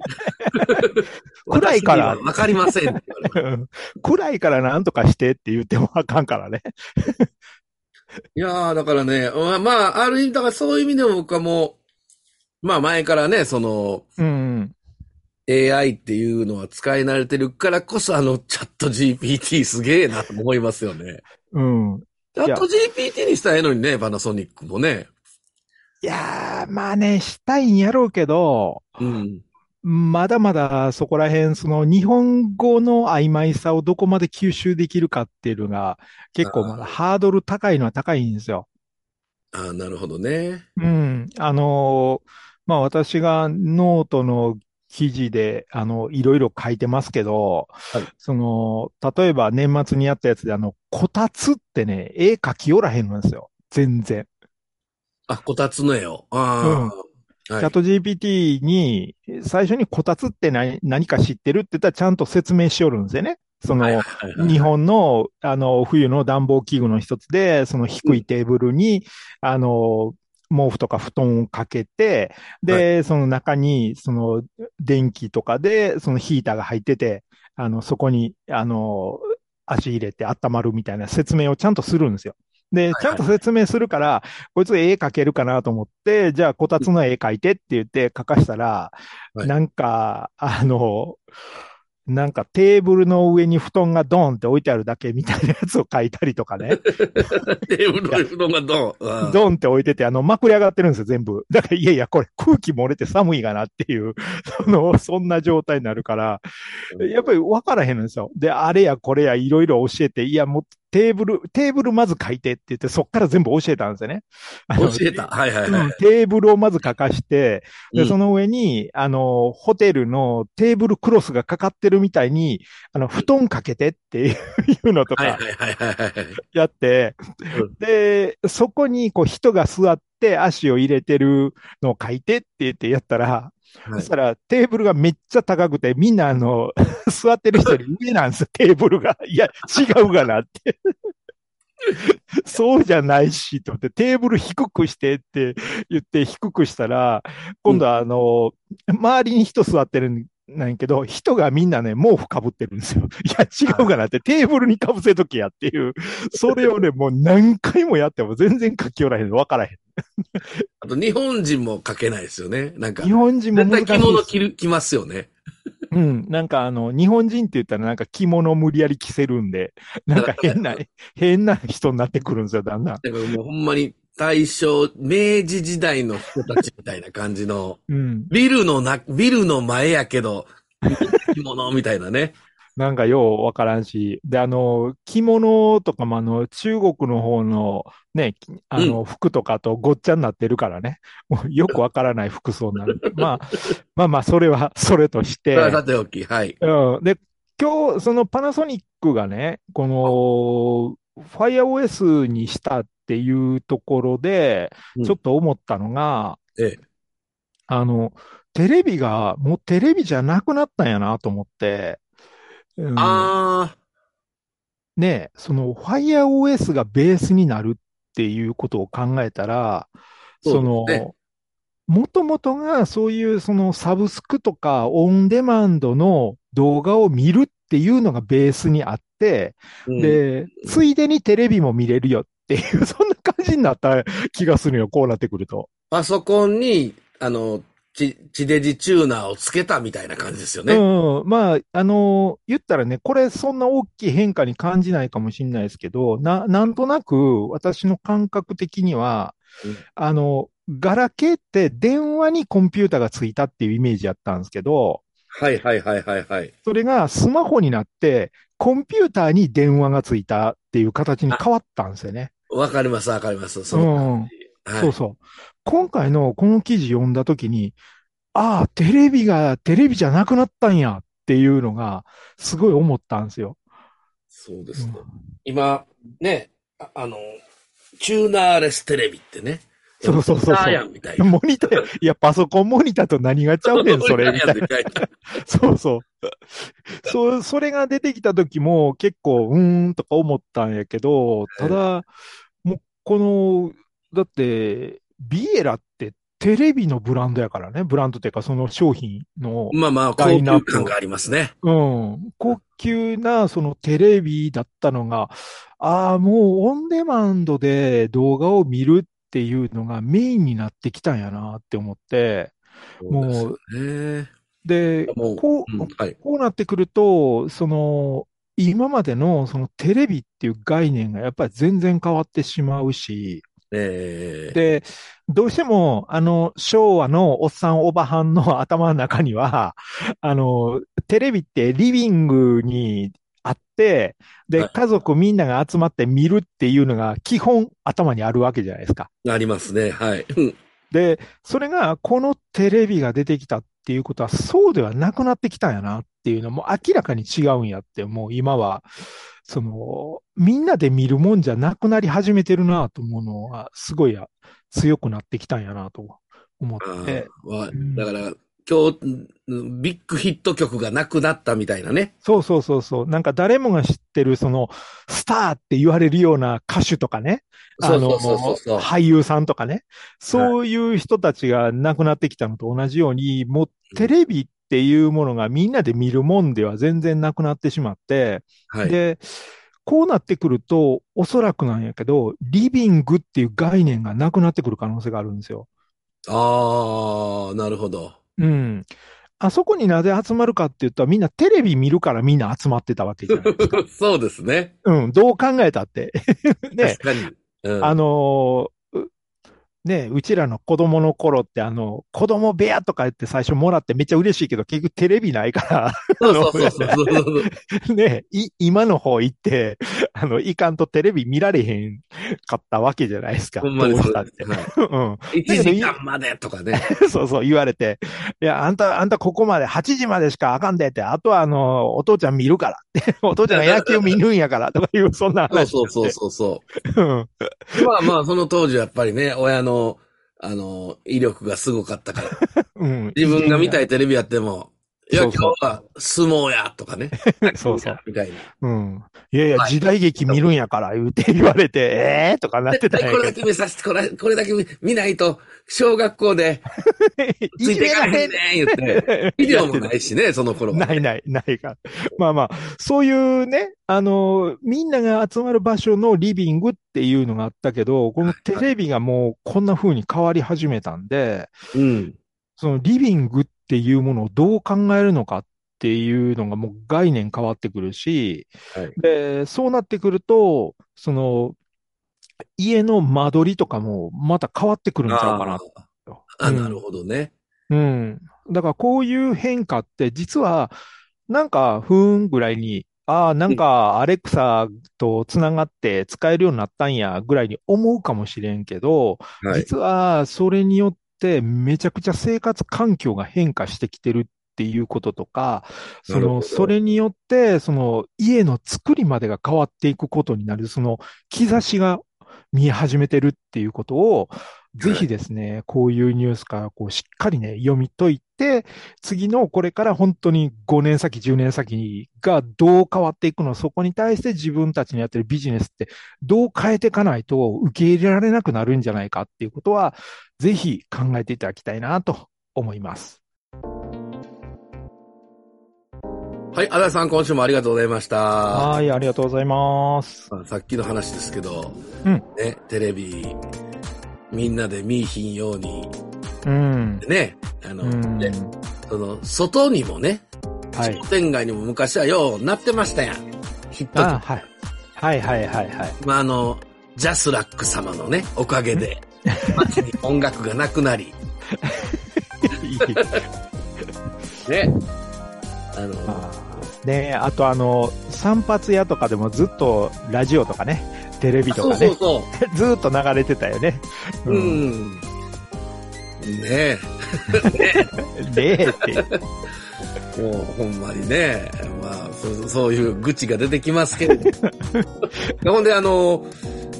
暗いからわかりません暗いからなんとかしてって言ってもあかんからね。いやー、だからね、まあ、まあ、ある意味、だからそういう意味でも僕はもう、まあ前からね、その、うん。AI っていうのは使い慣れてるからこそ、あの、チャット GPT すげえなと思いますよね。うん。チャット GPT にしたらええのにね、パナソニックもね。いやー、まあね、したいんやろうけど、うん。まだまだそこら辺、その日本語の曖昧さをどこまで吸収できるかっていうのが、結構まだハードル高いのは高いんですよ。ああ、なるほどね。うん。あのーまあ私がノートの記事で、あの、いろいろ書いてますけど、はいその、例えば年末にやったやつで、あの、こたつってね、絵描きおらへんのですよ。全然。あ、こたつの絵を。ああ、うんはいチャット GPT に、最初にこたつって何何か知ってるって言ったらちゃんと説明しよるんですよね。その、はいはいはい日本の、あの、冬の暖房器具の一つで、その低いテーブルに、あの、毛布とか布団をかけて、で、その中に、その、電気とかで、そのヒーターが入ってて、あの、そこに、あの、足入れて温まるみたいな説明をちゃんとするんですよ。で、はいちゃんと説明するから、こいつ絵描けるかなと思って、じゃあ、こたつの絵描いてって言って描かしたら、はいなんか、あの、なんかテーブルの上に布団がドーンって置いてあるだけみたいなやつを描いたりとかね。テーブルの布団がドン。うんドンって置いてて、あの、まくり上がってるんですよ、全部。だから、いやいや、これ空気漏れて寒いかなっていう、その、そんな状態になるから、やっぱり分からへんのですよ。で、あれやこれやいろいろ教えて、いや、もうテーブル、テーブルまず書いてって言って、そっから全部教えたんですよね。あの教えた。はいはいはい。うんテーブルをまず書かして、で、うんその上に、あの、ホテルのテーブルクロスがかかってるみたいに、あの、布団かけてっていうのとか。やってうん、で、そこにこう人が座って足を入れてるのを書いてって言ってやったら、はいそしたらテーブルがめっちゃ高くて、みんなあの、座ってる人より上なんですよ、テーブルが。いや、違うかなって。そうじゃないし、と思って、テーブル低くしてって言って低くしたら、今度はあの、周りに人座ってるんなんやけど、人がみんなね、毛布かぶってるんですよ。いや、違うかなって、テーブルにかぶせときやっていう、それをね、もう何回もやっても全然書きおらへんの、わからへん。あと日本人も書けないですよね。なんか日、本人も難しい。着物着る、着ますよね。うん。なんかあの、日本人って言ったらなんか着物無理やり着せるんで、なんか変な、変な人になってくるんですよ、だんだん。だからもうほんまに大正、明治時代の人たちみたいな感じの、うん。ビルのな、ビルの前やけど、着物みたいなね。なんかようわからんし。で、あの、着物とかもあの、中国の方のね、きあの、服とかとごっちゃになってるからね。もうよくわからない服装になる。まあ、まあまあ、それは、それとして。さておき、はい。うん。で、今日、そのパナソニックがね、この、FireOS にしたっていうところでうん、ちょっと思ったのが、ええ。あの、テレビが、もうテレビじゃなくなったんやなと思って、うん。あね、その FireOS がベースになるっていうことを考えたら、そうですそのね、もともとがそういうそのサブスクとかオンデマンドの動画を見るっていうのがベースにあって、ー、うん、で、ついでにテレビも見れるよっていう、そんな感じになった気がするよ、こうなってくると。パソコンに、あの、ち、地デジチューナーをつけたみたいな感じですよね。うん。まあ、あの言ったらね、これそんな大きい変化に感じないかもしれないですけど、な、なんとなく私の感覚的には、うんあの、ガラケーって電話にコンピューターがついたっていうイメージやったんですけど、はいはいはいはいはい。それがスマホになって、コンピューターに電話がついたっていう形に変わったんですよね。わかりますわかります。その感じ。はい。そうそう。今回のこの記事読んだときに、ああ、テレビがテレビじゃなくなったんやっていうのが、すごい思ったんですよ。そうですね。今、ね、ああの、チューナーレステレビってね。そうそうそうそうモニターやんみたいな。モニター、いや、パソコンモニターと何がちゃうねん、それ、みたいな。そうそう。そう、それが出てきた時も結構、うーんとか思ったんやけど、ただ、もう、この、だって、ビエラってテレビのブランドやからね。ブランドっていうか、その商品の、まあまあ、高級感がありますね。うん、高級なそのテレビだったのが、ああ、もうオンデマンドで動画を見るっていうのがメインになってきたんやなって思って、もうでこう、うんはい。こうなってくると、その、今までのそのテレビっていう概念がやっぱり全然変わってしまうし、ええで、どうしても、あの、昭和のおっさんおばはんの頭の中には、あの、テレビってリビングにで、はい家族みんなが集まって見るっていうのが基本頭にあるわけじゃないですか。ありますね。はい。うんで、それがこのテレビが出てきたっていうことはそうではなくなってきたんやなっていうのも明らかに違うんやって、もう今は、その、みんなで見るもんじゃなくなり始めてるなと思うのは、すごいや強くなってきたんやなと思あって。だから、今日、うんビッグヒット曲がなくなったみたいなね。そうそうそうそう。なんか誰もが知ってる、その、スターって言われるような歌手とかね。あの、そうそうそうそう。俳優さんとかね。そういう人たちが亡くなってきたのと同じように、もうテレビっていうものがみんなで見るもんでは全然なくなってしまって、はい。で、こうなってくると、おそらくなんやけど、リビングっていう概念がなくなってくる可能性があるんですよ。ああ、なるほど。うん。あそこになぜ集まるかって言ったらみんなテレビ見るからみんな集まってたわけじゃないですか。そうですね。うん、どう考えたって。ね確、かに。うん、あのね、うちらの子供の頃ってあの、子供部屋とか言って最初もらってめっちゃ嬉しいけど結局テレビないかそうそうそうそうそう。ら、ね、い、今の方行って、あの、いかんとテレビ見られへんかったわけじゃないですか。ほんまにそう。はい うん。1時間までとかね。そうそう言われて、いや、あんた、あんたここまで8時までしかあかんでって、あとはあの、お父ちゃん見るからって、お父ちゃんが野球見るんやからとかいう、そんなそう話。そうそうそうそう。うん。まあまあ、その当時はやっぱりね、親の、あの、威力がすごかったから、うん。自分が見たいテレビやっても、いや、今そうそう日は相撲や、とかね。そうそう。みたいな。うん。いやいや、はい時代劇見るんやから言うて言われて、ええー、とかなって絶たんやこれだけ見させて、これ、これだけ見見ないと、小学校でど。つ いていかれへんねん、言って。ビデオもないしね、その頃は。ないない、ないから。まあまあ、そういうね、あの、みんなが集まる場所のリビングっていうのがあったけど、このテレビがもうこんな風に変わり始めたんで、うん。そのリビングっていうものをどう考えるのかっていうのがもう概念変わってくるし、はい。で、そうなってくると、その、家の間取りとかもまた変わってくるんちゃうかなと。あ、うんなるほどね。うん。だからこういう変化って実は、なんか、ふーんぐらいに、ああ、なんか、アレクサとつながって使えるようになったんや、ぐらいに思うかもしれんけど、はい。実は、それによってめちゃくちゃ生活環境が変化してきてるっていうこととか、その、それによって、その、家の作りまでが変わっていくことになる、その、兆しが見え始めてるっていうことを、ぜひですね、こういうニュースから、こう、しっかりね、読み解いて、次のこれから本当に5年先、10年先がどう変わっていくの、そこに対して自分たちのやってるビジネスってどう変えていかないと受け入れられなくなるんじゃないかっていうことは、ぜひ考えていただきたいなと思います。はい、足立さん、今週もありがとうございました。はい、ありがとうございます。まあさっきの話ですけど、うんね、テレビ、みんなで見いひんように、うん。ね、あの、うん。ねその、外にもね、はい商。店街にも昔はようなってましたやん。ヒットあ、はい。はいはいはいはい。まあ、あの、ジャスラック様のね、おかげで、街に音楽がなくなり、ね、あの、ねあとあの、散髪屋とかでもずっとラジオとかね、テレビとかね、そうそうそ ずーっと流れてたよね。う。うん。ねえ。ねえって。もうほんまにね、まあ、そうそういう愚痴が出てきますけれど。ほんであの、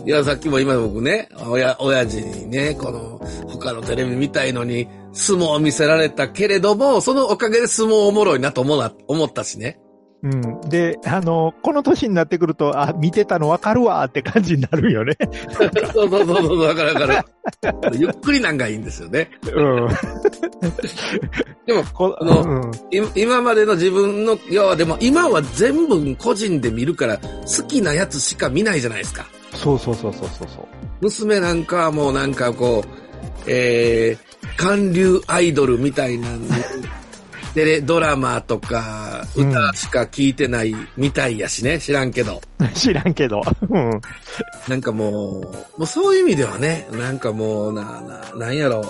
いや、さっきも今僕ね、親、親父にね、この、他のテレビ見たいのに、相撲を見せられたけれども、そのおかげで相撲おもろいなと思うな思ったしね。うん。で、あの、この年になってくると、あ、見てたのわかるわって感じになるよね。そうそうそうそう、わかるわかる。ゆっくりなんがいいんですよね。うん。でも、こあのうん、い今までの自分の、いや、でも今は全部個人で見るから、好きなやつしか見ないじゃないですか。そうそうそうそうそうそう。娘なんかはもうなんかこう、えー、韓流アイドルみたいな、テレ、ドラマとか、うん歌しか聞いてないみたいやしね、知らんけど。知らんけど。うん。なんかもう、もうそういう意味ではね、なんかもう、な、な、なんやろ、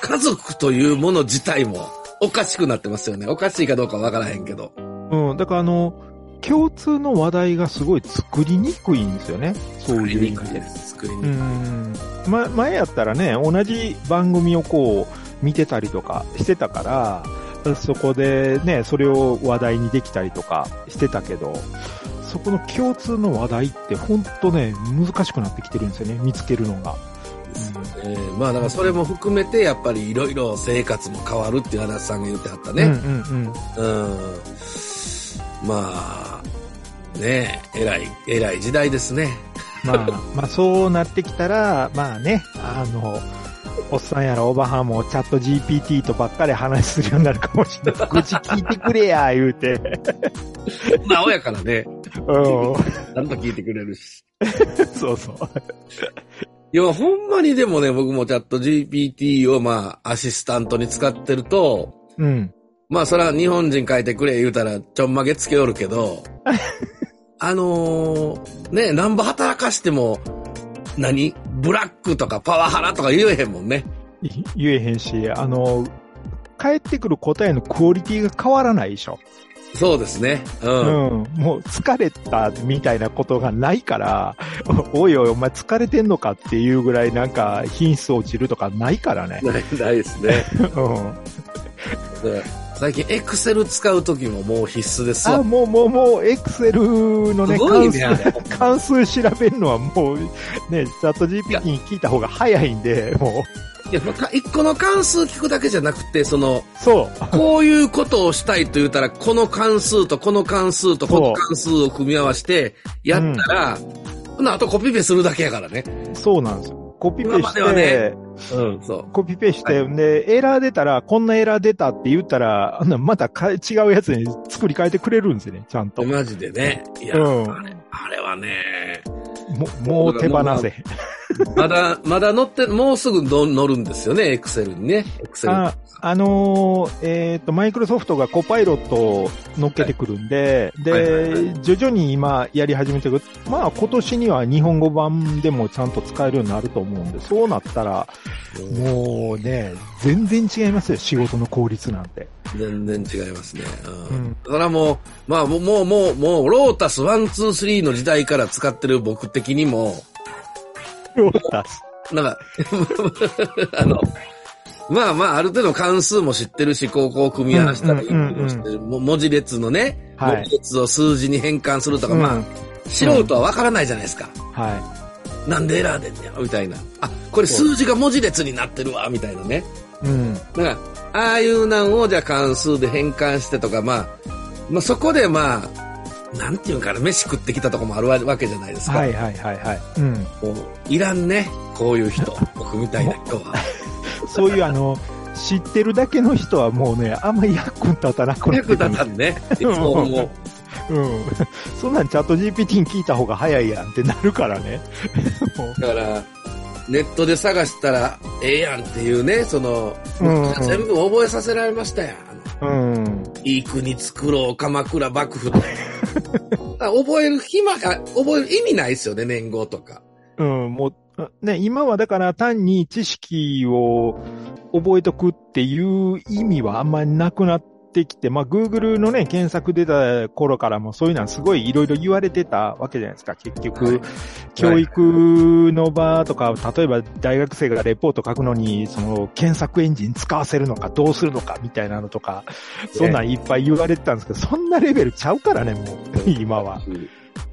家族というもの自体もおかしくなってますよね。おかしいかどうかわからへんけど。うん。だからあの、共通の話題がすごい作りにくいんですよね。そういう意味で。作りにくい。うん。ま、前やったらね、同じ番組をこう、見てたりとかしてたから、そこでね、それを話題にできたりとかしてたけど、そこの共通の話題ってほんとね、難しくなってきてるんですよね、見つけるのが。えーまあだからそれも含めてやっぱりいろいろ生活も変わるっていう話さんが言ってはったうん。うんね。うんうん。うん。まあ、ねえ、偉い、偉い時代ですね。まあ、まあそうなってきたら、まあね、あの、おっさんやらおばはんもチャット GPT とばっかり話するようになるかもしれない。愚痴聞いてくれや、言うて。なおやからね。うん。ちゃんと聞いてくれるし。そうそう。いや、ほんまにでもね、僕もチャット GPT をまあ、アシスタントに使ってると、うん。まあ、それは日本人書いてくれ言うたら、ちょんまげつけおるけど、あのー、ね、なんぼ働かしても、何？ブラックとかパワハラとか言えへんもんね。い言えへんし、あの、返ってくる答えのクオリティが変わらないでしょ。そうですね。う。うんん。もう疲れたみたいなことがないから、おいおいお前疲れてんのかっていうぐらいなんか品質落ちるとかないからね。ない、ないですね。うん。で最近、エクセル使うときももう必須ですあ、わ。もうもうもう、エクセルのね、すごい関ね、あ数、れ。関数調べるのはもう、ね、チャット GPT に聞いた方が早いんで、もいや、一個の関数聞くだけじゃなくて、その、う、そう。こういうことをしたいと言ったら、この関数とこの関数とこの関数を組み合わせて、やったら、ほなあとコピペするだけやからね。そうなんですよ。コピペして、ねうん、そう。コピペして、で、エラー出たら、こんなエラー出たって言ったら、またか違うやつに作り変えてくれるんですよね、ちゃんと。もマジでね。いや、うんあれ、あれはね、う、もう手放せ。まだ、まだ乗って、もうすぐの乗るんですよね、エクセルにね。エクセル。あ、あのーえっ、と、マイクロソフトがコパイロットを乗っけてくるんで、で、はいはいはい徐々に今やり始めてる。まあ今年には日本語版でもちゃんと使えるようになると思うんで、そうなったら、もうね、全然違いますよ、仕事の効率なんて。全然違いますね。う。うんん。それはもう、まあもう、もう、もう、もう、ロータス1、2、3の時代から使ってる僕的にも、ロータス。なんか、あの、まあまあ、ある程度関数も知ってるし、こう、こう組み合わせたりうんうんうんもしてる、も文字列のね、はい文字列を数字に変換するとか、うんまあ、素人はわからないじゃないですか。はなんでエラー出んねや、みたいな。あ、これ数字が文字列になってるわ、みたいなね。い。うん。だから、ああいうなんをじゃあ関数で変換してとか、まあ、まあそこでまあ、なんていうんかな、飯食ってきたとこもあるわけじゃないですか。はいはいはいはい。うん。もういらんね、こういう人。僕みたいな人は。そういうあの、知ってるだけの人はもうね、あんまり役に立たなくなって役立たんね。いつも思う。うん。そんなんチャット GPT に聞いた方が早いやんってなるからね。だから、ネットで探したらええやんっていうね、その、うんうん全部覚えさせられましたよ。あのうん。いい国作ろう、鎌倉幕府覚える暇、あ覚える意味ないですよね、年号とか。うん、もう、ね、今はだから単に知識を覚えとくっていう意味はあんまりなくなってきて、まあ、Google のね、検索出た頃からもそういうのはすごいいろいろ言われてたわけじゃないですか、結局。はい教育の場とか、例えば大学生がレポート書くのに、その検索エンジン使わせるのかどうするのかみたいなのとか、そんなんいっぱい言われてたんですけど、そんなレベルちゃうからね、もう、今は。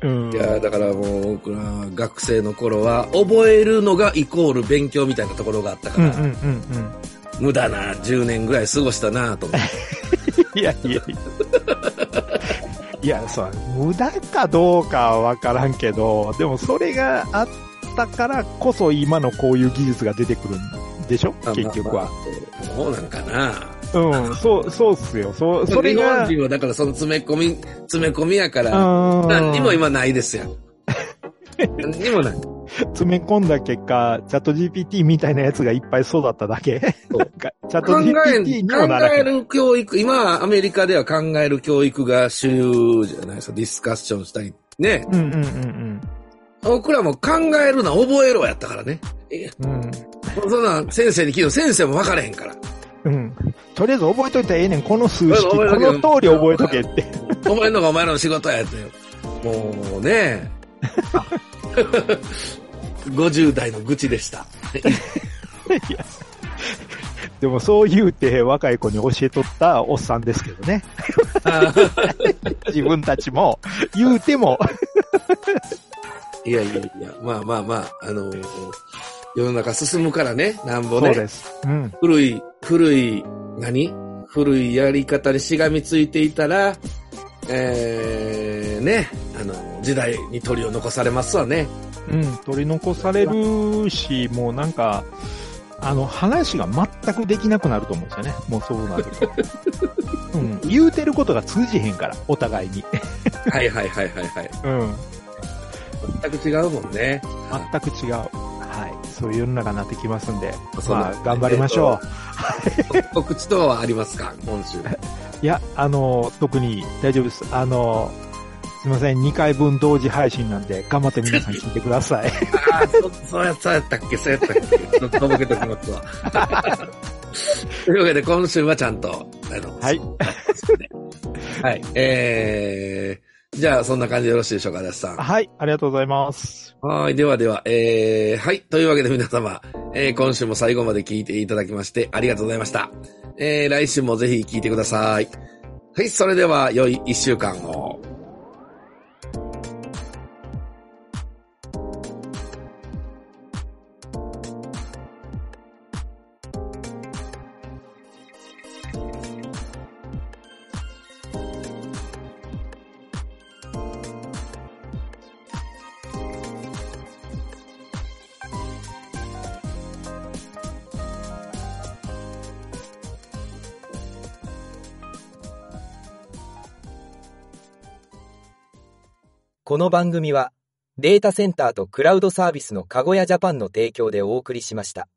うん。いや、だからもう、僕ら学生の頃は、覚えるのがイコール勉強みたいなところがあったから、うんうんうんうん。無駄な10年ぐらい過ごしたなと思って。いやいやいや。いや、そう、無駄かどうかはわからんけど、でもそれがあったからこそ今のこういう技術が出てくるんでしょ？結局は。まあまあ。そうなんかな。うん、そう、そうっすよ。そう、それ日が本、人はだからその詰め込み、詰め込みやから、うん何にも今ないですよ。何にもない。詰め込んだ結果、チャット GPT みたいなやつがいっぱい育っただけそうなんかチャット GPT にもなら考え。る教育、今はアメリカでは考える教育が主流じゃないですか。ディスカッションしたり。ね。うんうんうん僕らも考えるな、覚えろやったからね。えうん。うん。そんなん先生に聞いて先生も分からへんから。うん。とりあえず覚えといたらええねん。この数式、この通り覚えとけって。覚えるのがお前らの仕事やって。もうね。50代の愚痴でした。い やでもそう言うて若い子に教えとったおっさんですけどね。自分たちも、言うても、いやいやいや、まあまあまあ、あのー世の中進むからね、なんぼね。そうです。うん。古い、古い、何？古いやり方にしがみついていたら、えー、ね、あの、時代に鳥を残されますわね。うん。取り残されるし、もうなんか、あの、話が全くできなくなると思うんですよね。もうそうなると。うん。言うてることが通じへんから、お互いに。はいはいはいはいはい。うん。全く違うもんね。全く違う。はい。そういう世の中になってきますんで、まあ、頑張りましょう。告知等はありますか？今週。いや、あの、特に大丈夫です。あの、すいません、2回分同時配信なんで、頑張って皆さん聞いてください。ああ、そ、そうや、そうやったっけそうやったっけちょっととぼけときますわ。というわけで、今週はちゃんと、あの、はい。はい。えー、じゃあ、そんな感じでよろしいでしょうか、足立さん。はい、ありがとうございます。はい。ではでは、えー、はい。というわけで皆様、えー、今週も最後まで聞いていただきましてありがとうございました。えー、来週もぜひ聞いてください。はい。それでは、良い一週間を。この番組はデータセンターとクラウドサービスのかごやジャパンの提供でお送りしました。